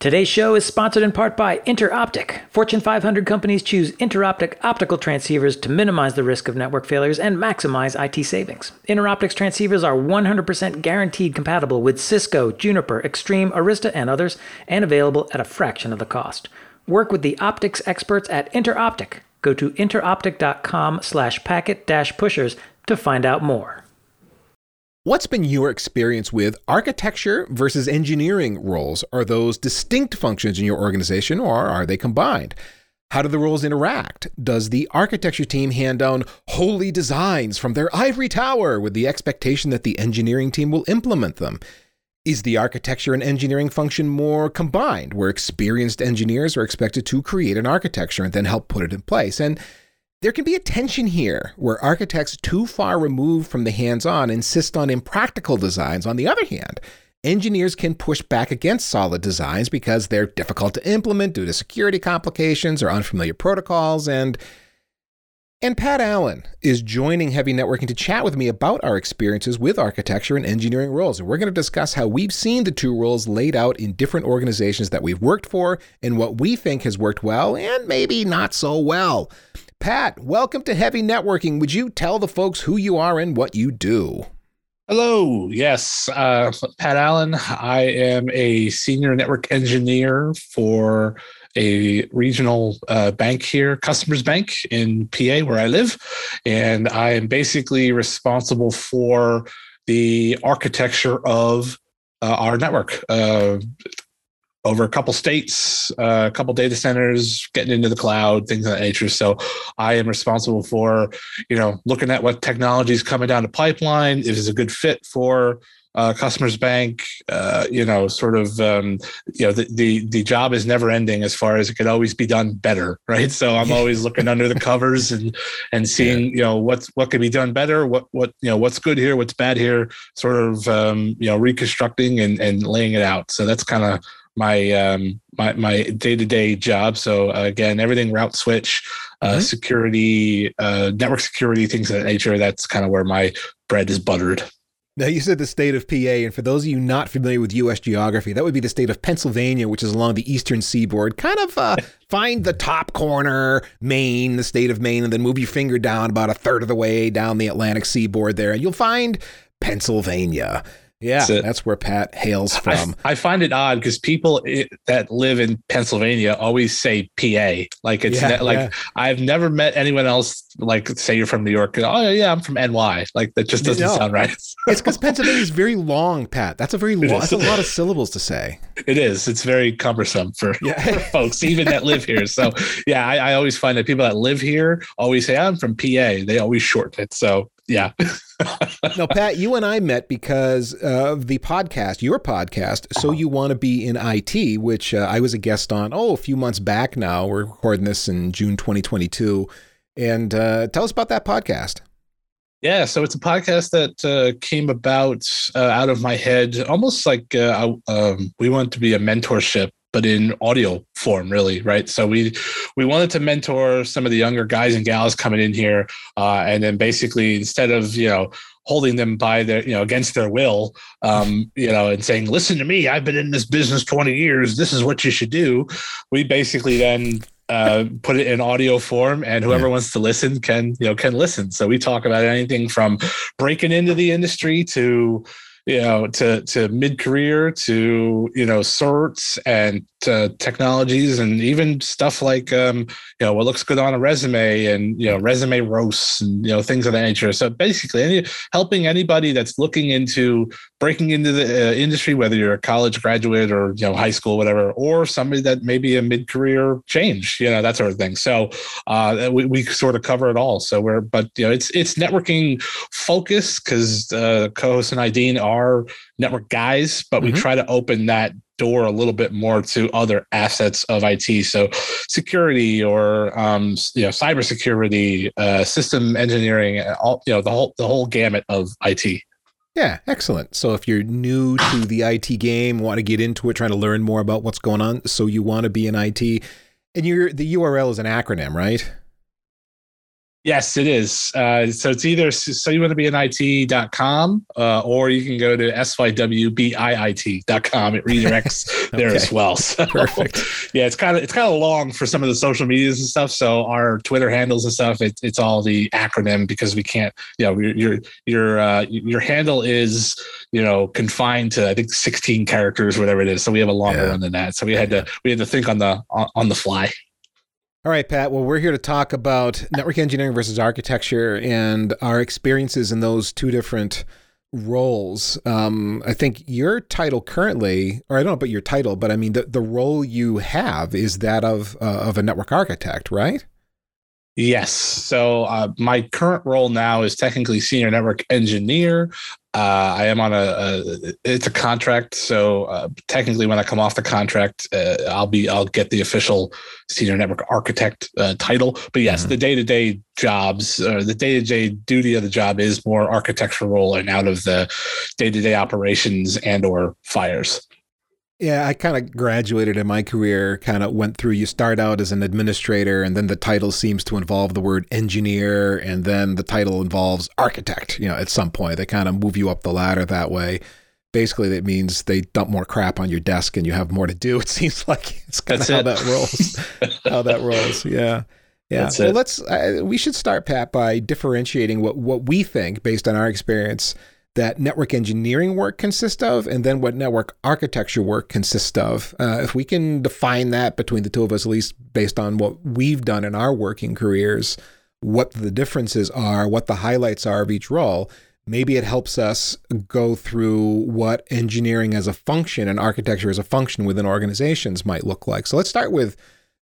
Today's show is sponsored in part by Interoptic. Fortune 500 companies choose Interoptic optical transceivers to minimize the risk of network failures and maximize IT savings. Interoptic's transceivers are 100% guaranteed compatible with Cisco, Juniper, Extreme, Arista, and others, and available at a fraction of the cost. Work with the optics experts at Interoptic. Go to interoptic.com slash packet dash pushers to find out more. What's been your experience with architecture versus engineering roles? Are those distinct functions in your organization or are they combined? How do the roles interact? Does the architecture team hand down holy designs from their ivory tower with the expectation that the engineering team will implement them? Is the architecture and engineering function more combined, where experienced engineers are expected to create an architecture and then help put it in place? And there can be a tension here where architects too far removed from the hands on insist on impractical designs. On the other hand, engineers can push back against solid designs because they're difficult to implement due to security complications or unfamiliar protocols. And and Pat Allen is joining Heavy Networking to chat with me about our experiences with architecture and engineering roles. And we're going to discuss how we've seen the two roles laid out in different organizations that we've worked for and what we think has worked well and maybe not so well. Pat, welcome to Heavy Networking. Would you tell the folks who you are and what you do? Hello. Yes, uh, Pat Allen. I am a senior network engineer for a regional uh, bank here, Customers Bank in PA, where I live. And I am basically responsible for the architecture of uh, our network. Uh, over a couple states, uh, a couple data centers, getting into the cloud, things of that nature. So I am responsible for, you know, looking at what technology is coming down the pipeline, if it's a good fit for uh, customers bank uh, you know sort of um, you know the, the the job is never ending as far as it could always be done better right so i'm always looking under the covers and and seeing yeah. you know what's what could be done better what what you know what's good here what's bad here sort of um, you know reconstructing and and laying it out so that's kind of my um, my my day to day job. So uh, again, everything route switch, uh, mm-hmm. security, uh, network security, things of that nature. That's kind of where my bread is buttered. Now, you said the state of PA, and for those of you not familiar with U.S. geography, that would be the state of Pennsylvania, which is along the eastern seaboard. Kind of uh, find the top corner, Maine, the state of Maine, and then move your finger down about a third of the way down the Atlantic seaboard there, and you'll find Pennsylvania. Yeah, so that's where Pat hails from. I, I find it odd because people that live in Pennsylvania always say PA. Like it's yeah, ne- like yeah. I've never met anyone else like say you're from New York. Oh yeah, I'm from NY. Like that just doesn't no. sound right. it's because Pennsylvania is very long, Pat. That's a very long, that's a lot of syllables to say. It is. It's very cumbersome for, yeah. for folks even that live here. So yeah, I, I always find that people that live here always say I'm from PA. They always shorten it. So yeah. Now, Pat, you and I met because of the podcast, your podcast. So you want to be in IT, which uh, I was a guest on. Oh, a few months back now. We're recording this in June 2022, and uh, tell us about that podcast. Yeah, so it's a podcast that uh, came about uh, out of my head, almost like uh, um, we want to be a mentorship but in audio form really right so we we wanted to mentor some of the younger guys and gals coming in here uh, and then basically instead of you know holding them by their you know against their will um, you know and saying listen to me i've been in this business 20 years this is what you should do we basically then uh, put it in audio form and whoever yeah. wants to listen can you know can listen so we talk about anything from breaking into the industry to you know to to mid career to you know certs and uh, technologies and even stuff like um, you know what looks good on a resume and you know resume roasts and you know things of that nature. So basically, any, helping anybody that's looking into breaking into the uh, industry, whether you're a college graduate or you know high school, whatever, or somebody that may be a mid career change, you know that sort of thing. So uh, we, we sort of cover it all. So we're but you know it's it's networking focus because uh, co-host and Ideen are network guys, but mm-hmm. we try to open that door a little bit more to other assets of IT. So security or um, you know cybersecurity, uh, system engineering, all you know the whole the whole gamut of IT. Yeah, excellent. So if you're new to the IT game, want to get into it, trying to learn more about what's going on, so you want to be in IT, and your the URL is an acronym, right? Yes, it is. Uh, so it's either so you want to be in IT.com uh, or you can go to SYWBIIT.com. It redirects there as well. So, Perfect. Yeah, it's kind of it's kind of long for some of the social medias and stuff. So our Twitter handles and stuff, it, it's all the acronym because we can't, you know, your your your uh, your handle is you know confined to I think 16 characters, whatever it is. So we have a longer Yeah. one than that. So we had to we had to think on the on the fly. All right, Pat. Well, we're here to talk about network engineering versus architecture and our experiences in those two different roles. Um, I think your title currently, or I don't know about your title, but I mean the, the role you have is that of uh, of a network architect, right? Yes. So uh, my current role now is technically senior network engineer. Uh, I am on a, a it's a contract, so uh, technically, when I come off the contract, uh, I'll be I'll get the official senior network architect uh, title. But yes, Mhm. the day to day jobs, or the day to day duty of the job is more architectural and out of the day to day operations and or fires. Yeah, I kind of graduated in my career, kind of went through. You start out as an administrator, and then the title seems to involve the word engineer, and then the title involves architect. You know, at some point, they kind of move you up the ladder that way. Basically, that means they dump more crap on your desk and you have more to do. It seems like it's kind of how it. that rolls. how that rolls. Yeah. Yeah. That's well, it. let's, uh, we should start, Pat, by differentiating what, what we think based on our experience that network engineering work consists of and then what network architecture work consists of. Uh, if we can define that between the two of us, at least based on what we've done in our working careers, what the differences are, what the highlights are of each role, maybe it helps us go through what engineering as a function and architecture as a function within organizations might look like. So let's start with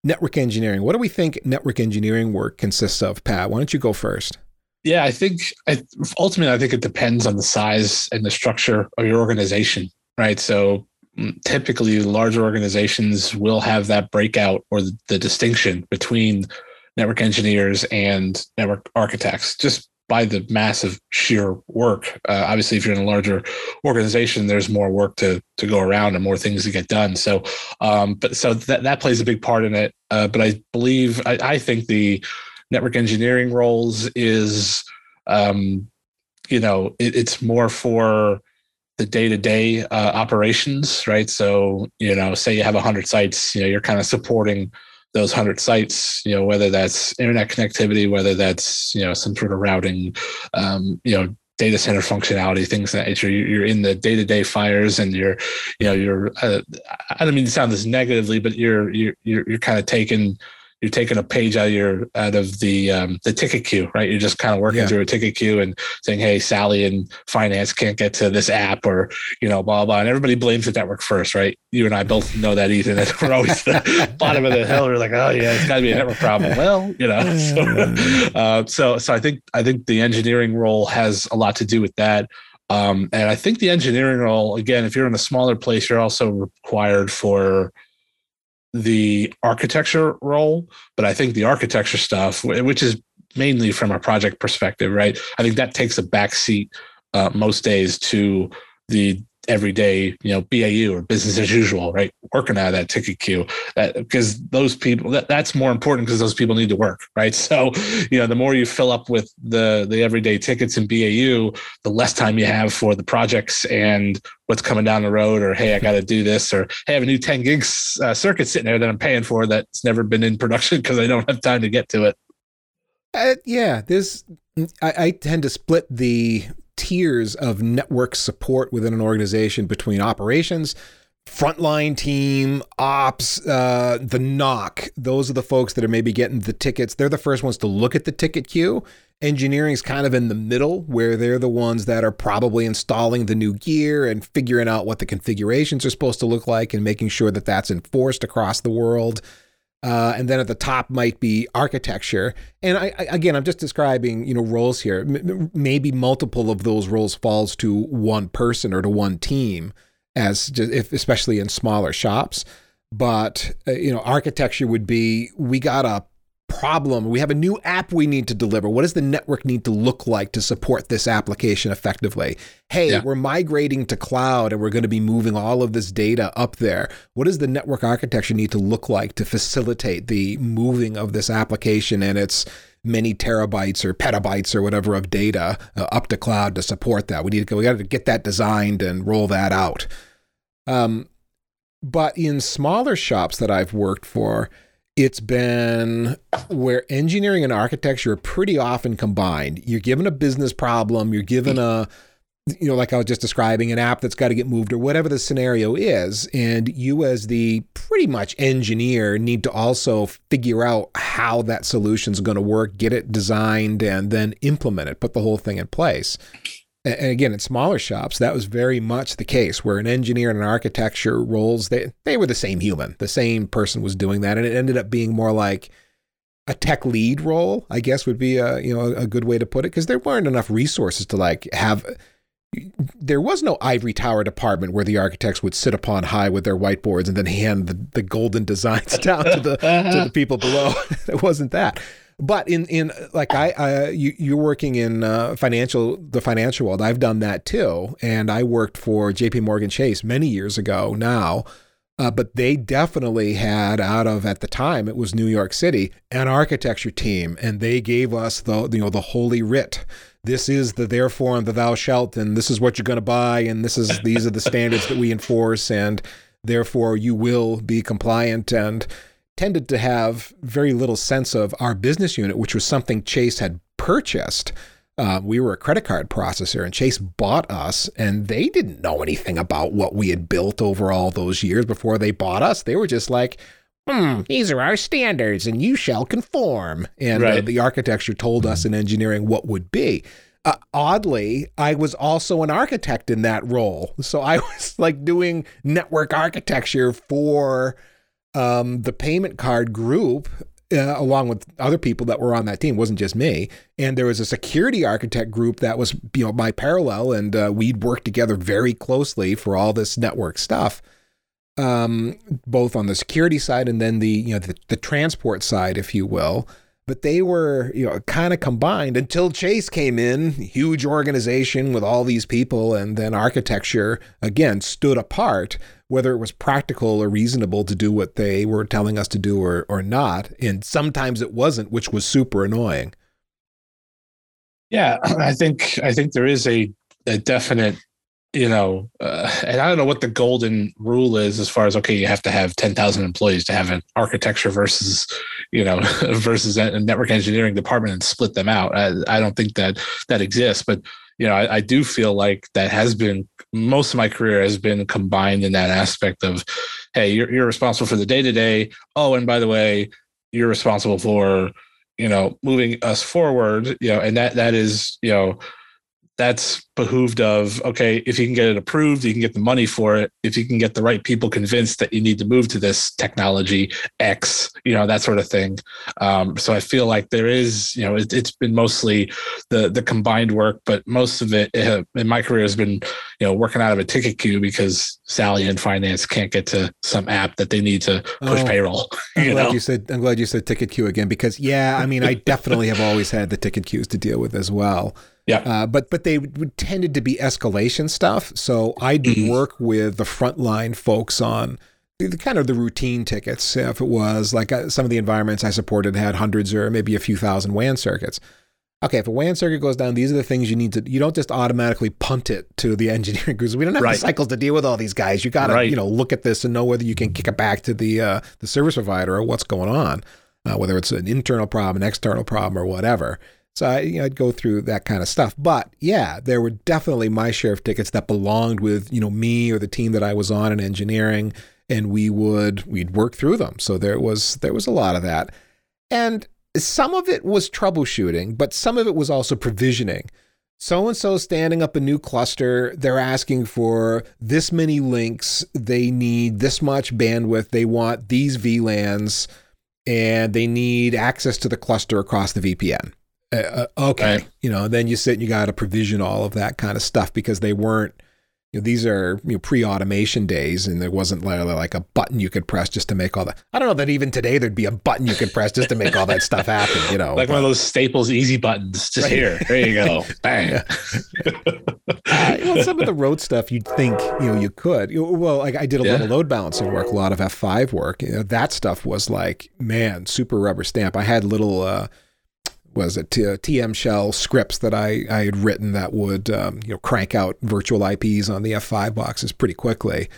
network engineering. What do we think network engineering work consists of, Pat? Why don't you go first? Yeah, I think I, ultimately, I think it depends on the size and the structure of your organization, right? So mm, typically, larger organizations will have that breakout or the, the distinction between network engineers and network architects just by the massive sheer work. Uh, obviously, if you're in a larger organization, there's more work to to go around and more things to get done. So, um, but so that that plays a big part in it. Uh, but I believe I, I think the network engineering roles is um, you know it, it's more for the day-to-day uh, operations right? So you know say you have 100 sites you know you're kind of supporting those 100 sites you know whether that's internet connectivity whether that's you know some sort of routing um, you know data center functionality things of that nature. You- you're in the day-to-day fires and you're you know you're uh, i don't mean to sound this negatively but you're you're you're, you're kind of taking you're taking a page out of your out of the um, the ticket queue, right? You're just kind of working Yeah. through a ticket queue and saying, "Hey, Sally in finance can't get to this app," or you know, blah blah. And everybody blames the network first, right? You and I both know that, Ethan. That we're always the bottom of the hill. We're like, "Oh yeah, it's got to be a network problem." Well, you know, so, uh, so so I think I think the engineering role has a lot to do with that. Um, and I think the engineering role, again, if you're in a smaller place, you're also required for the architecture role, but I think the architecture stuff, which is mainly from a project perspective, right? I think that takes a backseat uh, most days to the everyday, you know, BAU or business as usual, right? Working out of that ticket queue, because those people that, that's more important because those people need to work, right? So, you know, the more you fill up with the the everyday tickets and BAU, the less time you have for the projects and what's coming down the road, or hey, I got to do this, or hey, I have a new 10 gigs uh, circuit sitting there that I'm paying for that's never been in production because I don't have time to get to it. Uh, yeah, there's. I, I tend to split the tiers of network support within an organization between operations, frontline team, ops, uh, the NOC. Those are the folks that are maybe getting the tickets. They're the first ones to look at the ticket queue. Engineering is kind of in the middle, where they're the ones that are probably installing the new gear and figuring out what the configurations are supposed to look like and making sure that that's enforced across the world. Uh, and then at the top might be architecture. And I, I, again, I'm just describing, you know, roles here. M- maybe multiple of those roles falls to one person or to one team, as just if, especially in smaller shops. But uh, you know, architecture would be we got a problem. We have a new app we need to deliver. What does the network need to look like to support this application effectively? Hey, yeah. we're migrating to cloud and we're going to be moving all of this data up there. What does the network architecture need to look like to facilitate the moving of this application and its many terabytes or petabytes or whatever of data uh, up to cloud to support that? We need to go, we got to get that designed and roll that out. Um, but in smaller shops that I've worked for, it's been where engineering and architecture are pretty often combined. You're given a business problem, you're given a you know, like I was just describing, an app that's got to get moved or whatever the scenario is. And you, as the pretty much engineer, need to also figure out how that solution is going to work, get it designed, and then implement it, put the whole thing in place and again in smaller shops that was very much the case where an engineer and an architecture roles they they were the same human. The same person was doing that. And it ended up being more like a tech lead role i guess would be a you know a good way to put it. Because there weren't enough resources to like have there was no ivory tower department where the architects would sit upon high with their whiteboards and then hand the, the golden designs down to the to the people below. It wasn't that but in in like I, I you you're working in uh, financial the financial world. I've done that too, and I worked for J.P. Morgan Chase many years ago now. Uh, but they definitely had out of at the time it was New York City an architecture team, and they gave us the you know the holy writ. This is the therefore and the thou shalt, and this is what you're going to buy, and this is these are the standards that we enforce, and therefore you will be compliant and tended to have very little sense of our business unit, which was something Chase had purchased. Uh, we were a credit card processor, and Chase bought us, and they didn't know anything about what we had built over all those years before they bought us. They were just like, hmm, these are our standards, and you shall conform. And uh, right. uh, the architecture told us in engineering what would be. Uh, oddly, I was also an architect in that role. So I was like doing network architecture for um, the payment card group uh, along with other people that were on that team. Wasn't just me. And there was a security architect group that was, you know, my parallel, and uh, we'd work together very closely for all this network stuff, um, both on the security side and then the, you know, the, the transport side, if you will. But they were, you know, kind of combined until Chase came in, huge organization with all these people, and then architecture again stood apart whether it was practical or reasonable to do what they were telling us to do or, or not. And sometimes it wasn't, which was super annoying. Yeah, I think I think there is a, a definite, you know, uh, and I don't know what the golden rule is as far as okay, you have to have ten thousand employees to have an architecture versus, you know, versus a network engineering department and split them out. I, I don't think that that exists, but you know, I, I, do feel like that has been most of my career has been combined in that aspect of, hey, you're you're responsible for the day to day. Oh, and by the way, you're responsible for, you know, moving us forward. You know, and that that is, you know, that's behooved of okay if you can get it approved you can get the money for it. If you can get the right people convinced that you need to move to this technology x you know that sort of thing. Um, so i feel like there is you know it, has been mostly the the combined work but most of it, it in my career has been you know working out of a ticket queue because sally in finance can't get to some app that they need to push oh, payroll i'm glad know? you said i'm glad you said ticket queue again because yeah i mean i definitely have always had the ticket queues to deal with as well yeah. Uh, but but they tended to be escalation stuff. So I'd mm-hmm. work with the frontline folks on the, kind of the routine tickets. If it was like uh, some of the environments I supported had hundreds or maybe a few thousand WAN circuits. Okay, if a WAN circuit goes down, these are the things you need to. You don't just automatically punt it to the engineering because we don't have right. the cycles to deal with all these guys. You got to right. you know look at this and know whether you can kick it back to the uh, the service provider or what's going on, uh, whether it's an internal problem, an external problem, or whatever. So I, you know, I'd go through that kind of stuff. But yeah, there were definitely my share of tickets that belonged with, you know, me or the team that I was on in engineering, and we would we'd work through them. So there was there was a lot of that. And some of it was troubleshooting, but some of it was also provisioning. So and so standing up a new cluster, they're asking for this many links, they need this much bandwidth, they want these VLANs, and they need access to the cluster across the VPN uh, uh, okay, right. you know, then you sit and you got to provision all of that kind of stuff because they weren't, you know, these are you know, pre-automation days, and there wasn't literally like a button you could press just to make all that. I don't know that even today there'd be a button you could press just to make all that stuff happen. You know, like but, one of those Staples easy buttons. Just right. here, there you go, bang. uh, you know, some of the road stuff you'd think you know you could. Well, like I did a yeah. of load balancing work, a lot of F5 work. You know, that stuff was like, man, super rubber stamp. I had little. Uh, was it TM shell scripts that I, I had written that would um, you know crank out virtual IPs on the F5 boxes pretty quickly,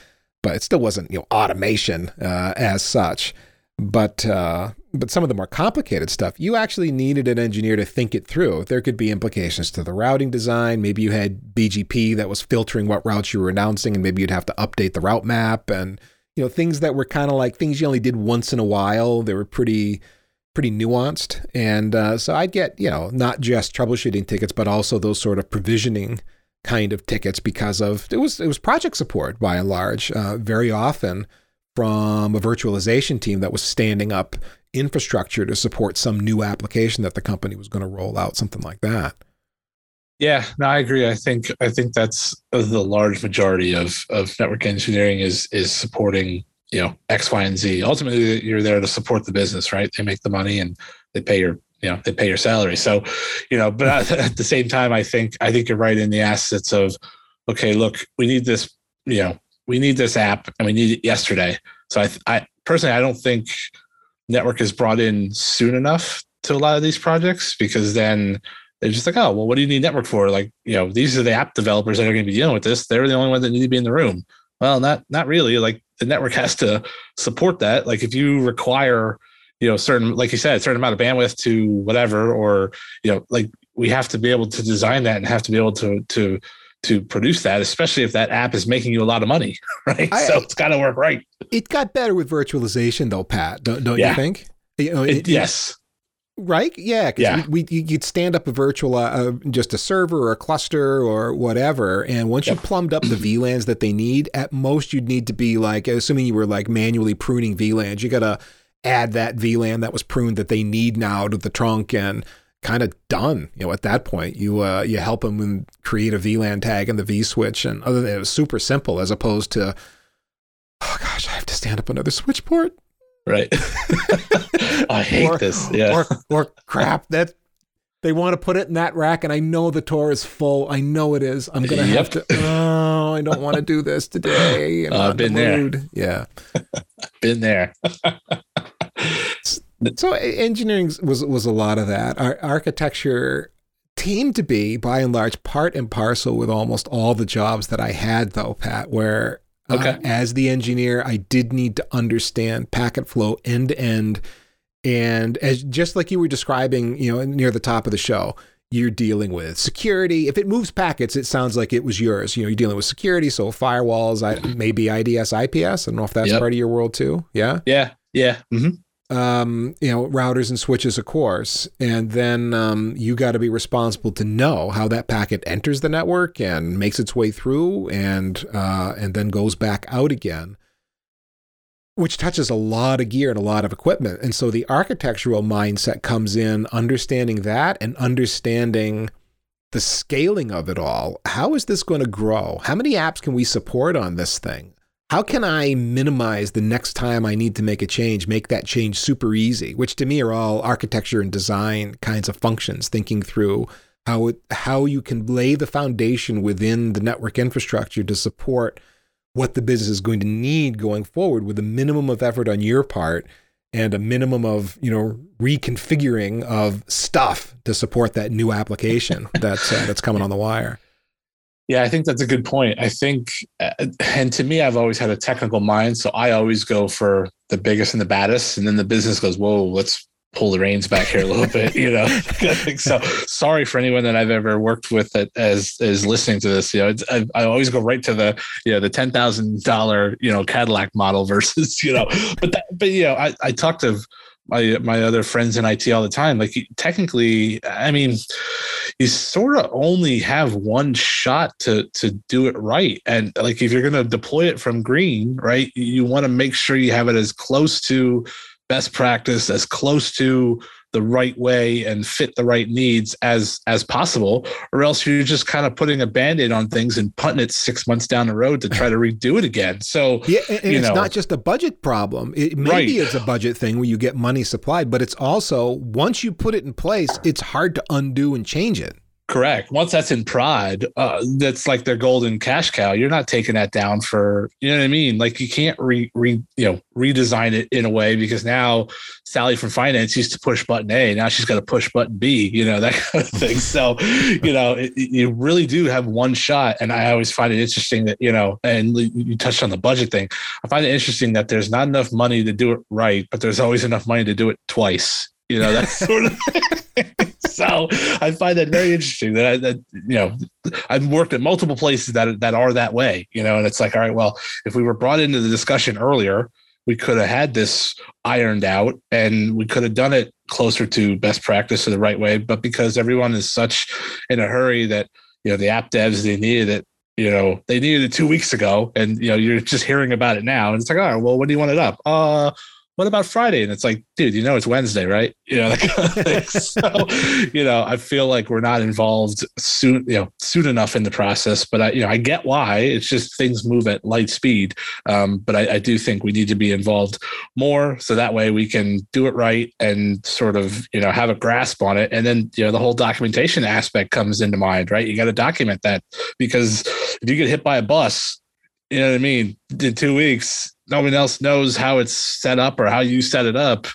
but it still wasn't you know automation uh, as such. But uh, but some of the more complicated stuff, you actually needed an engineer to think it through. There could be implications to the routing design. Maybe you had BGP that was filtering what routes you were announcing, and maybe you'd have to update the route map and you know things that were kind of like things you only did once in a while. They were pretty pretty nuanced. And uh, so I'd get, you know, not just troubleshooting tickets, but also those sort of provisioning kind of tickets because of it was it was project support by and large, uh, very often from a virtualization team that was standing up infrastructure to support some new application that the company was going to roll out, something like that. Yeah, no, I agree. I think I think that's the large majority of of network engineering is is supporting you know X, Y, and Z. Ultimately, you're there to support the business, right? They make the money and they pay your you know they pay your salary. So, you know, but at the same time, I think I think you're right in the assets of okay, look, we need this, you know, we need this app and we need it yesterday. So I, I personally, I don't think network is brought in soon enough to a lot of these projects because then they're just like, oh, well, what do you need network for? Like, you know, these are the app developers that are going to be dealing with this. They're the only ones that need to be in the room. Well, not not really. Like the network has to support that. Like if you require, you know, certain, like you said, a certain amount of bandwidth to whatever, or you know, like we have to be able to design that and have to be able to to to produce that, especially if that app is making you a lot of money, right? I, so it's got to work right. It got better with virtualization, though, Pat. Don't, don't yeah. you think? You know, it, it, yes right? Yeah, yeah. We, we, you'd stand up a virtual, uh, uh, just a server or a cluster or whatever, and once yep. you plumbed up the VLANs that they need, at most you'd need to be like, assuming you were like manually pruning VLANs, you gotta add that VLAN that was pruned that they need now to the trunk and kind of done. You know, at that point, you uh, you help them create a VLAN tag in the V switch, and other than it was super simple as opposed to, oh gosh, I have to stand up another switch port. Right. I hate or, this. Yeah. Or, or crap that they want to put it in that rack, and I know the ToR is full. I know it is. I'm gonna yep. have to. Oh, I don't want to do this today. i uh, been the there. Yeah. been there. so engineering was was a lot of that. Our architecture seemed to be, by and large, part and parcel with almost all the jobs that I had, though, Pat. Where Okay. Uh, as the engineer, I did need to understand packet flow end to end. And as just like you were describing, you know, near the top of the show, you're dealing with security. If it moves packets, it sounds like it was yours. You know, you're dealing with security, so firewalls, maybe IDS, IPS. I don't know if that's yep. part of your world too. Yeah. Yeah. Yeah. Mm-hmm um, you know, routers and switches, of course. And then um, you got to be responsible to know how that packet enters the network and makes its way through and uh, and then goes back out again, which touches a lot of gear and a lot of equipment. And so the architectural mindset comes in, understanding that and understanding the scaling of it all. How is this going to grow? How many apps can we support on this thing? How can I minimize the next time I need to make a change, make that change super easy, which to me are all architecture and design kinds of functions, thinking through how it, how you can lay the foundation within the network infrastructure to support what the business is going to need going forward with a minimum of effort on your part and a minimum of you know reconfiguring of stuff to support that new application that's uh, that's coming on the wire. Yeah, I think that's a good point. I think, uh, and to me, I've always had a technical mind, so I always go for the biggest and the baddest, and then the business goes, "Whoa, let's pull the reins back here a little bit," you know. so sorry for anyone that I've ever worked with that as is listening to this. You know, I, I always go right to the you know the ten thousand dollar you know Cadillac model versus you know, but that, but you know, I I talked to my my other friends in IT all the time. Like technically, I mean, you sort of only have one shot to to do it right. And like if you're going to deploy it from green, right, you want to make sure you have it as close to best practice, as close to the right way and fit the right needs as as possible or else you're just kind of putting a band-aid on things and putting it six months down the road to try to redo it again. So yeah and, and it's know, not just a budget problem. It maybe right. it's a budget thing where you get money supplied but it's also once you put it in place it's hard to undo and change it Correct. Once that's in prod, uh, that's like their golden cash cow. You're not taking that down for you know what I mean. Like you can't re, re you know redesign it in a way because now Sally from finance used to push button A, now she's got to push button B. You know that kind of thing. So you know it, you really do have one shot, and I always find it interesting that you know, and you touched on the budget thing. I find it interesting that there's not enough money to do it right, but there's always enough money to do it twice. You know that's sort of. so I find that very interesting. That, I, that you know, I've worked at multiple places that that are that way. You know, and it's like, all right, well, if we were brought into the discussion earlier, we could have had this ironed out, and we could have done it closer to best practice or the right way. But because everyone is such in a hurry that you know the app devs they needed it you know they needed it two weeks ago and you know you're just hearing about it now and it's like all right well when do you want it up uh what about Friday? And it's like, dude, you know, it's Wednesday, right? You know, so, you know, I feel like we're not involved soon, you know, soon enough in the process, but I, you know, I get why it's just things move at light speed. Um, but I, I do think we need to be involved more. So that way we can do it right and sort of, you know, have a grasp on it. And then, you know, the whole documentation aspect comes into mind, right? You got to document that because if you get hit by a bus, you know what I mean? In two weeks, no one else knows how it's set up or how you set it up,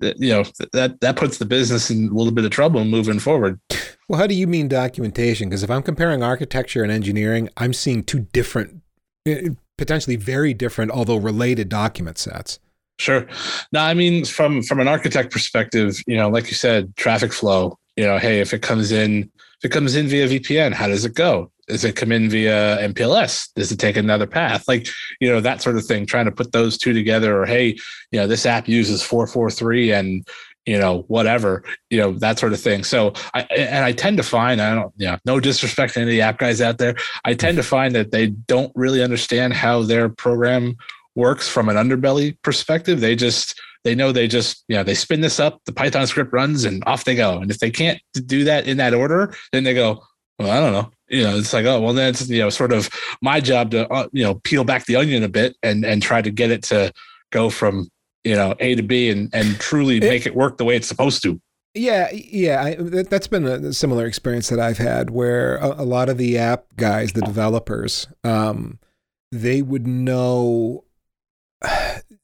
you know that that puts the business in a little bit of trouble moving forward. Well, how do you mean documentation? Because if I'm comparing architecture and engineering, I'm seeing two different, eh, potentially very different, although related document sets. Sure. Now, I mean, from from an architect perspective, you know, like you said, traffic flow. You know, hey, if it comes in, if it comes in via VPN, how does it go? does it come in via MPLS? Does it take another path? Like, you know, that sort of thing, trying to put those two together, or hey, you know, this app uses 443 and you know, whatever, you know, that sort of thing. So I and I tend to find, I don't, yeah, no disrespect to any of the app guys out there. I tend to find that they don't really understand how their program works from an underbelly perspective. They just they know they just, you know, they spin this up, the Python script runs and off they go. And if they can't do that in that order, then they go, well, I don't know. You know, it's like, oh, well, then it's you know, sort of my job to uh, you know peel back the onion a bit and and try to get it to go from you know A to B and and truly make it work the way it's supposed to. Yeah, yeah, I, that's been a similar experience that I've had where a, a lot of the app guys, the developers, um, they would know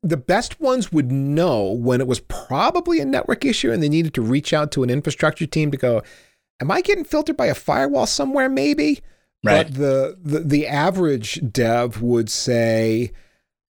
the best ones would know when it was probably a network issue and they needed to reach out to an infrastructure team to go, am I getting filtered by a firewall somewhere? Maybe. Right. But the, the, the average dev would say,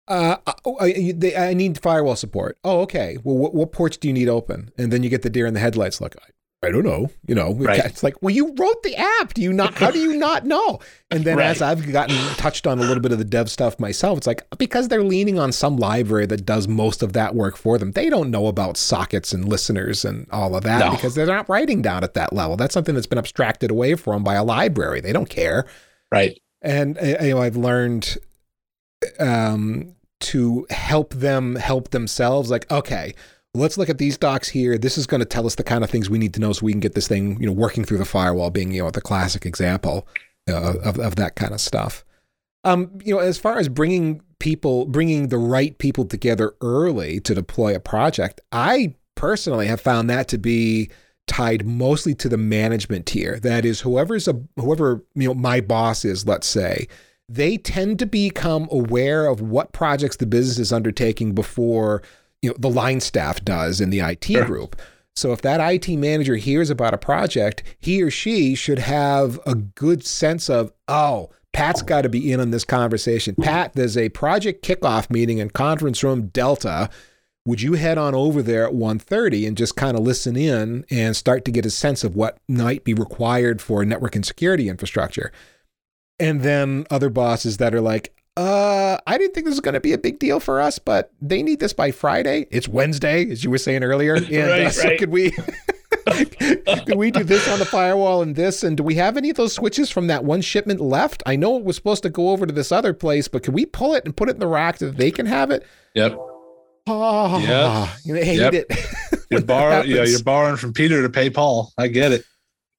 uh, oh, I, I, need firewall support. Oh, okay. Well, what, what, ports do you need open? And then you get the deer in the headlights look. I don't know. You know, right. it's like, well, you wrote the app. Do you not? How do you not know? And then right. as I've gotten touched on a little bit of the dev stuff myself, it's like because they're leaning on some library that does most of that work for them. They don't know about sockets and listeners and all of that no. because they're not writing down at that level. That's something that's been abstracted away from by a library. They don't care. Right. And uh, you know, I've learned um, to help them help themselves. Like, okay let's look at these docs here. This is going to tell us the kind of things we need to know so we can get this thing, you know, working through the firewall being, you know, the classic example uh, of, of that kind of stuff. Um, you know, as far as bringing people, bringing the right people together early to deploy a project, I personally have found that to be tied mostly to the management tier. That is, whoever's a whoever you know my boss is, let's say, they tend to become aware of what projects the business is undertaking before you know the line staff does in the IT sure. group. So if that IT manager hears about a project, he or she should have a good sense of, oh, Pat's got to be in on this conversation. Pat, there's a project kickoff meeting in conference room Delta. Would you head on over there at 1:30 and just kind of listen in and start to get a sense of what might be required for network and security infrastructure? And then other bosses that are like, uh, I didn't think this was going to be a big deal for us, but they need this by Friday. It's Wednesday, as you were saying earlier. And right, uh, so right. could we could we do this on the firewall and this? And do we have any of those switches from that one shipment left? I know it was supposed to go over to this other place, but can we pull it and put it in the rack so that they can have it? Yep. Oh, yeah. You hate yep. it. you're borrowing, yeah, you're borrowing from Peter to pay Paul. I get it.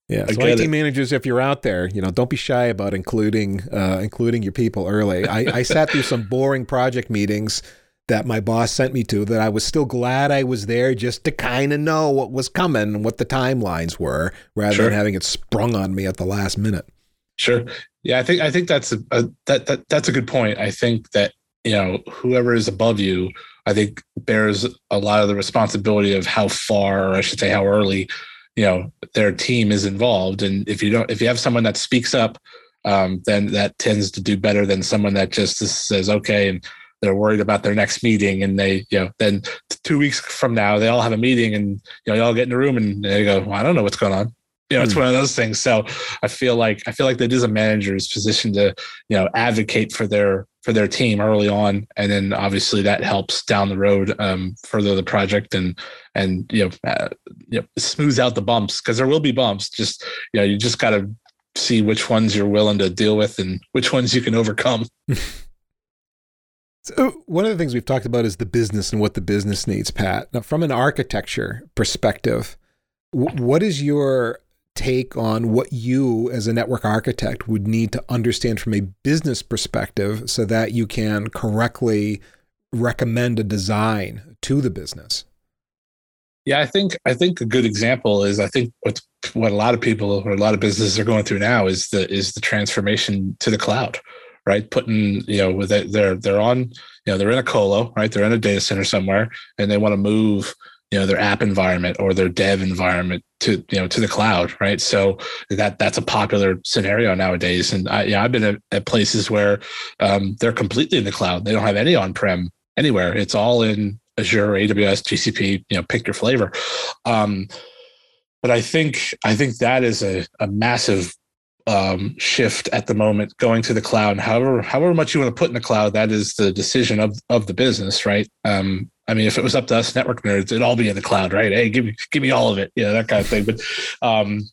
Yeah, so IT it. managers, if you're out there, you know, don't be shy about including uh, including your people early. I, I sat through some boring project meetings that my boss sent me to that I was still glad I was there just to kind of know what was coming and what the timelines were, rather sure. than having it sprung on me at the last minute. Sure. Yeah, I think I think that's a, a that, that that's a good point. I think that you know whoever is above you, I think bears a lot of the responsibility of how far, or I should say, how early, you know, their team is involved. And if you don't, if you have someone that speaks up, um, then that tends to do better than someone that just says okay and they're worried about their next meeting and they you know then two weeks from now they all have a meeting and you know they all get in the room and they go well, i don't know what's going on you know, it's hmm. one of those things. So I feel like I feel like that is a manager's position to, you know, advocate for their for their team early on, and then obviously that helps down the road um, further the project and and you know, uh, you know smooths out the bumps because there will be bumps. Just you know, you just got to see which ones you're willing to deal with and which ones you can overcome. So one of the things we've talked about is the business and what the business needs, Pat. Now, from an architecture perspective, what is your take on what you as a network architect would need to understand from a business perspective so that you can correctly recommend a design to the business? Yeah i think i think a good example is i think what what a lot of people or a lot of businesses are going through now is the is the transformation to the cloud right? Putting you know with it they're they're on you know they're in a colo right? They're in a data center somewhere and they want to move you know their app environment or their dev environment to you know to the cloud right? So that that's a popular scenario nowadays. And I, yeah, i've been at, at places where um, they're completely in the cloud. They don't have any on-prem anywhere. It's all in azure aws gcp you know pick your flavor. Um, but i think i think that is a, a massive um, shift at the moment going to the cloud. However however much you want to put in the cloud that is the decision of of the business right? Um, I mean, if it was up to us network nerds, it'd all be in the cloud, right? Hey, give me give me all of it, you know, that kind of thing. But um,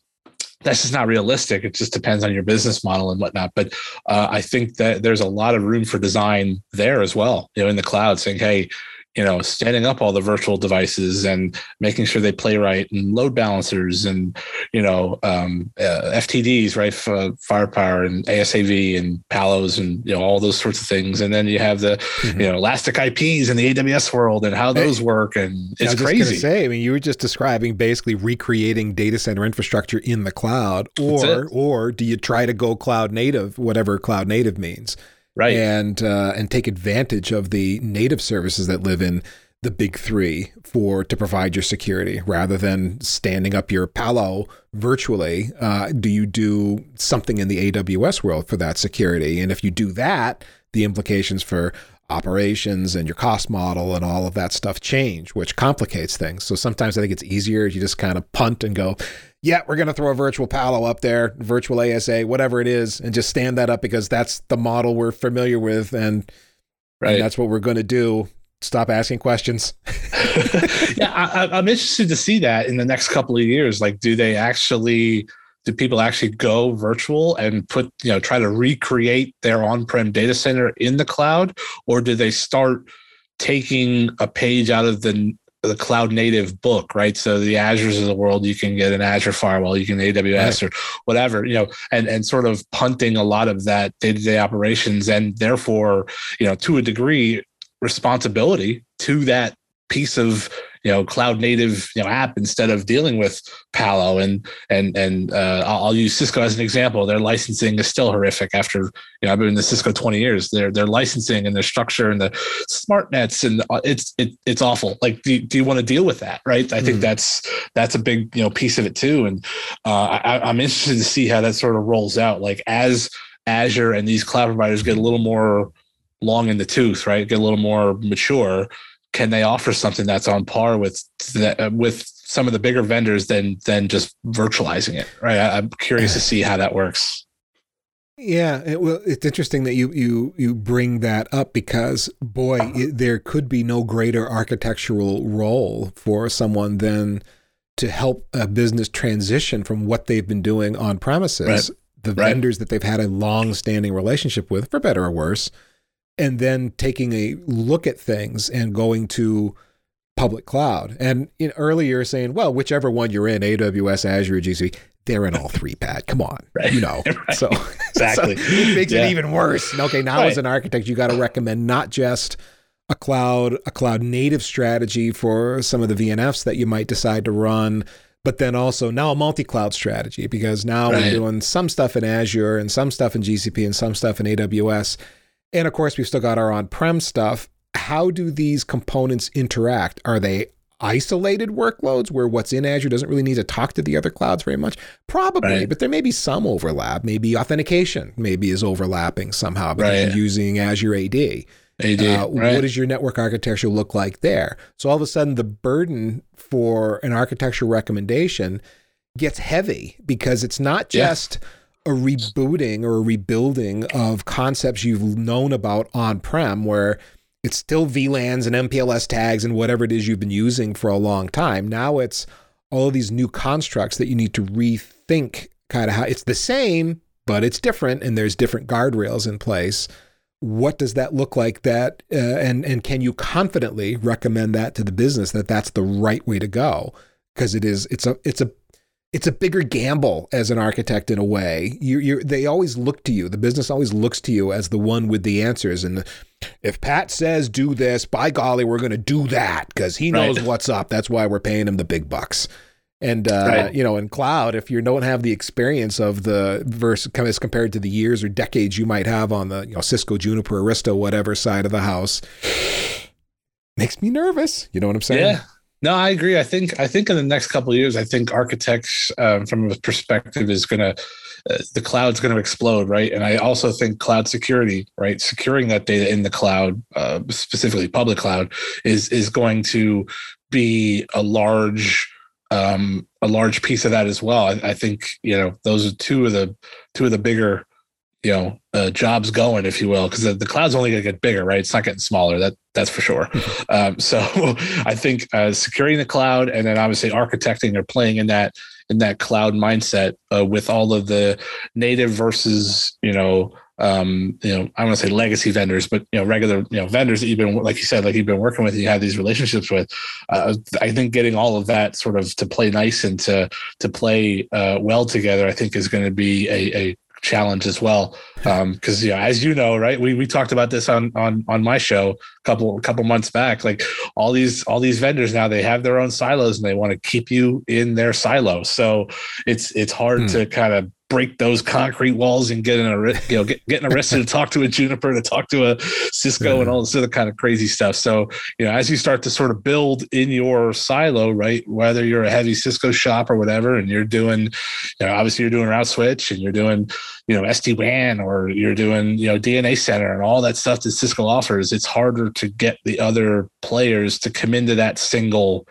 that's just not realistic. It just depends on your business model and whatnot. But uh, I think that there's a lot of room for design there as well. You know, in the cloud, saying, hey, you know, standing up all the virtual devices and making sure they play right and load balancers and, you know, um, uh, FTDs, right? F- firepower and ASAV and Palos and, you know, all those sorts of things. And then you have the, mm-hmm. you know, elastic IPs in the AWS world and how those work. And it's crazy. say, I mean, you were just describing basically recreating data center infrastructure in the cloud or, or do you try to go cloud native, whatever cloud native means? Right and uh, and take advantage of the native services that live in the big three for to provide your security rather than standing up your Palo virtually. Uh, do you do something in the AWS world for that security? And if you do that, the implications for operations and your cost model and all of that stuff change, which complicates things. So sometimes I think it's easier you just kind of punt and go, yeah, we're going to throw a virtual Palo up there, virtual ASA, whatever it is, and just stand that up because that's the model we're familiar with. And, right. and that's what we're going to do. Stop asking questions. yeah, I, I'm interested to see that in the next couple of years. Like, do they actually do people actually go virtual and put you know try to recreate their on-prem data center in the cloud or do they start taking a page out of the the cloud native book right so the azures of the world you can get an azure firewall you can aws right. or whatever you know and and sort of punting a lot of that day-to-day operations and therefore you know to a degree responsibility to that piece of you know cloud native you know app instead of dealing with Palo and and and uh, I'll, use Cisco as an example. Their licensing is still horrific. After you know I've been in the Cisco twenty years. Their their licensing and their structure and the SmartNets and uh, it's it, it's awful. Like do, do you want to deal with that? Right. I think mm. that's that's a big you know piece of it too. And uh, I, I'm interested to see how that sort of rolls out. Like as Azure and these cloud providers get a little more long in the tooth, right? Get a little more mature can they offer something that's on par with the, uh, with some of the bigger vendors than than just virtualizing it right I, am curious to see how that works yeah it, well it's interesting that you you you bring that up because boy uh-huh. it, there could be no greater architectural role for someone than to help a business transition from what they've been doing on premises right. the right. vendors that they've had a long standing relationship with for better or worse and then taking a look at things and going to public cloud. And in, earlier saying, well, whichever one you're in, AWS, Azure, GCP, they're in all three, Pat. Come on, right. you know. right. So exactly, so it makes yeah. it even worse. Okay, now right. as an architect, you got to recommend not just a cloud, a cloud native strategy for some of the VNFs that you might decide to run, but then also now a multi-cloud strategy because now right. we're doing some stuff in Azure and some stuff in GCP and some stuff in AWS. And of course, we've still got our on-prem stuff. How do these components interact? Are they isolated workloads where what's in Azure doesn't really need to talk to the other clouds very much? Probably, right. but there may be some overlap. Maybe authentication maybe is overlapping somehow because right. you're using Azure AD. AD, uh, right. What does your network architecture look like there? So all of a sudden, the burden for an architecture recommendation gets heavy because it's not just yeah. A rebooting or a rebuilding of concepts you've known about on prem, where it's still VLANs and MPLS tags and whatever it is you've been using for a long time. Now it's all of these new constructs that you need to rethink kind of how it's the same, but it's different, and there's different guardrails in place what does that look like that uh, and and can you confidently recommend that to the business that that's the right way to go because it is it's a it's a it's a bigger gamble as an architect in a way you you they always look to you the business always looks to you as the one with the answers and if pat says do this by golly we're going to do that because he knows right. what's up that's why we're paying him the big bucks and uh, right. you know, in cloud, if you don't have the experience of the verse as compared to the years or decades you might have on the you know Cisco, Juniper, Arista, whatever side of the house, makes me nervous. You know what I'm saying? Yeah. No, I agree. I think I think in the next couple of years, I think architects, um, from a perspective, is going to uh, the cloud's going to explode, right? And I also think cloud security, right, securing that data in the cloud, uh, specifically public cloud, is is going to be a large um, a large piece of that as well. I, I, think you know those are two of the two of the bigger you know uh, jobs going, if you will, because the, the, cloud's only going to get bigger, right? It's not getting smaller. That that's for sure. um, so I think uh, securing the cloud and then obviously architecting or playing in that in that cloud mindset uh, with all of the native versus you know um, you know, I want to say legacy vendors, but you know, regular, you know, vendors that you've been, like you said, like you've been working with, you have these relationships with. Uh, I think getting all of that sort of to play nice and to to play uh, well together, I think is going to be a, a challenge as well. Um, cause you know, as you know, right. We, we talked about this on, on, on my show a couple, a couple months back, like all these, all these vendors now they have their own silos and they want to keep you in their silo. So it's, it's hard hmm. to kind of break those concrete walls and get in a you know get, getting Arista to talk to a juniper to talk to a cisco and all this other kind of crazy stuff. So you know as you start to sort of build in your silo right whether you're a heavy cisco shop or whatever and you're doing you know obviously you're doing route switch and you're doing you know sd-wan or you're doing you know dna center and all that stuff that cisco offers it's harder to get the other players to come into that single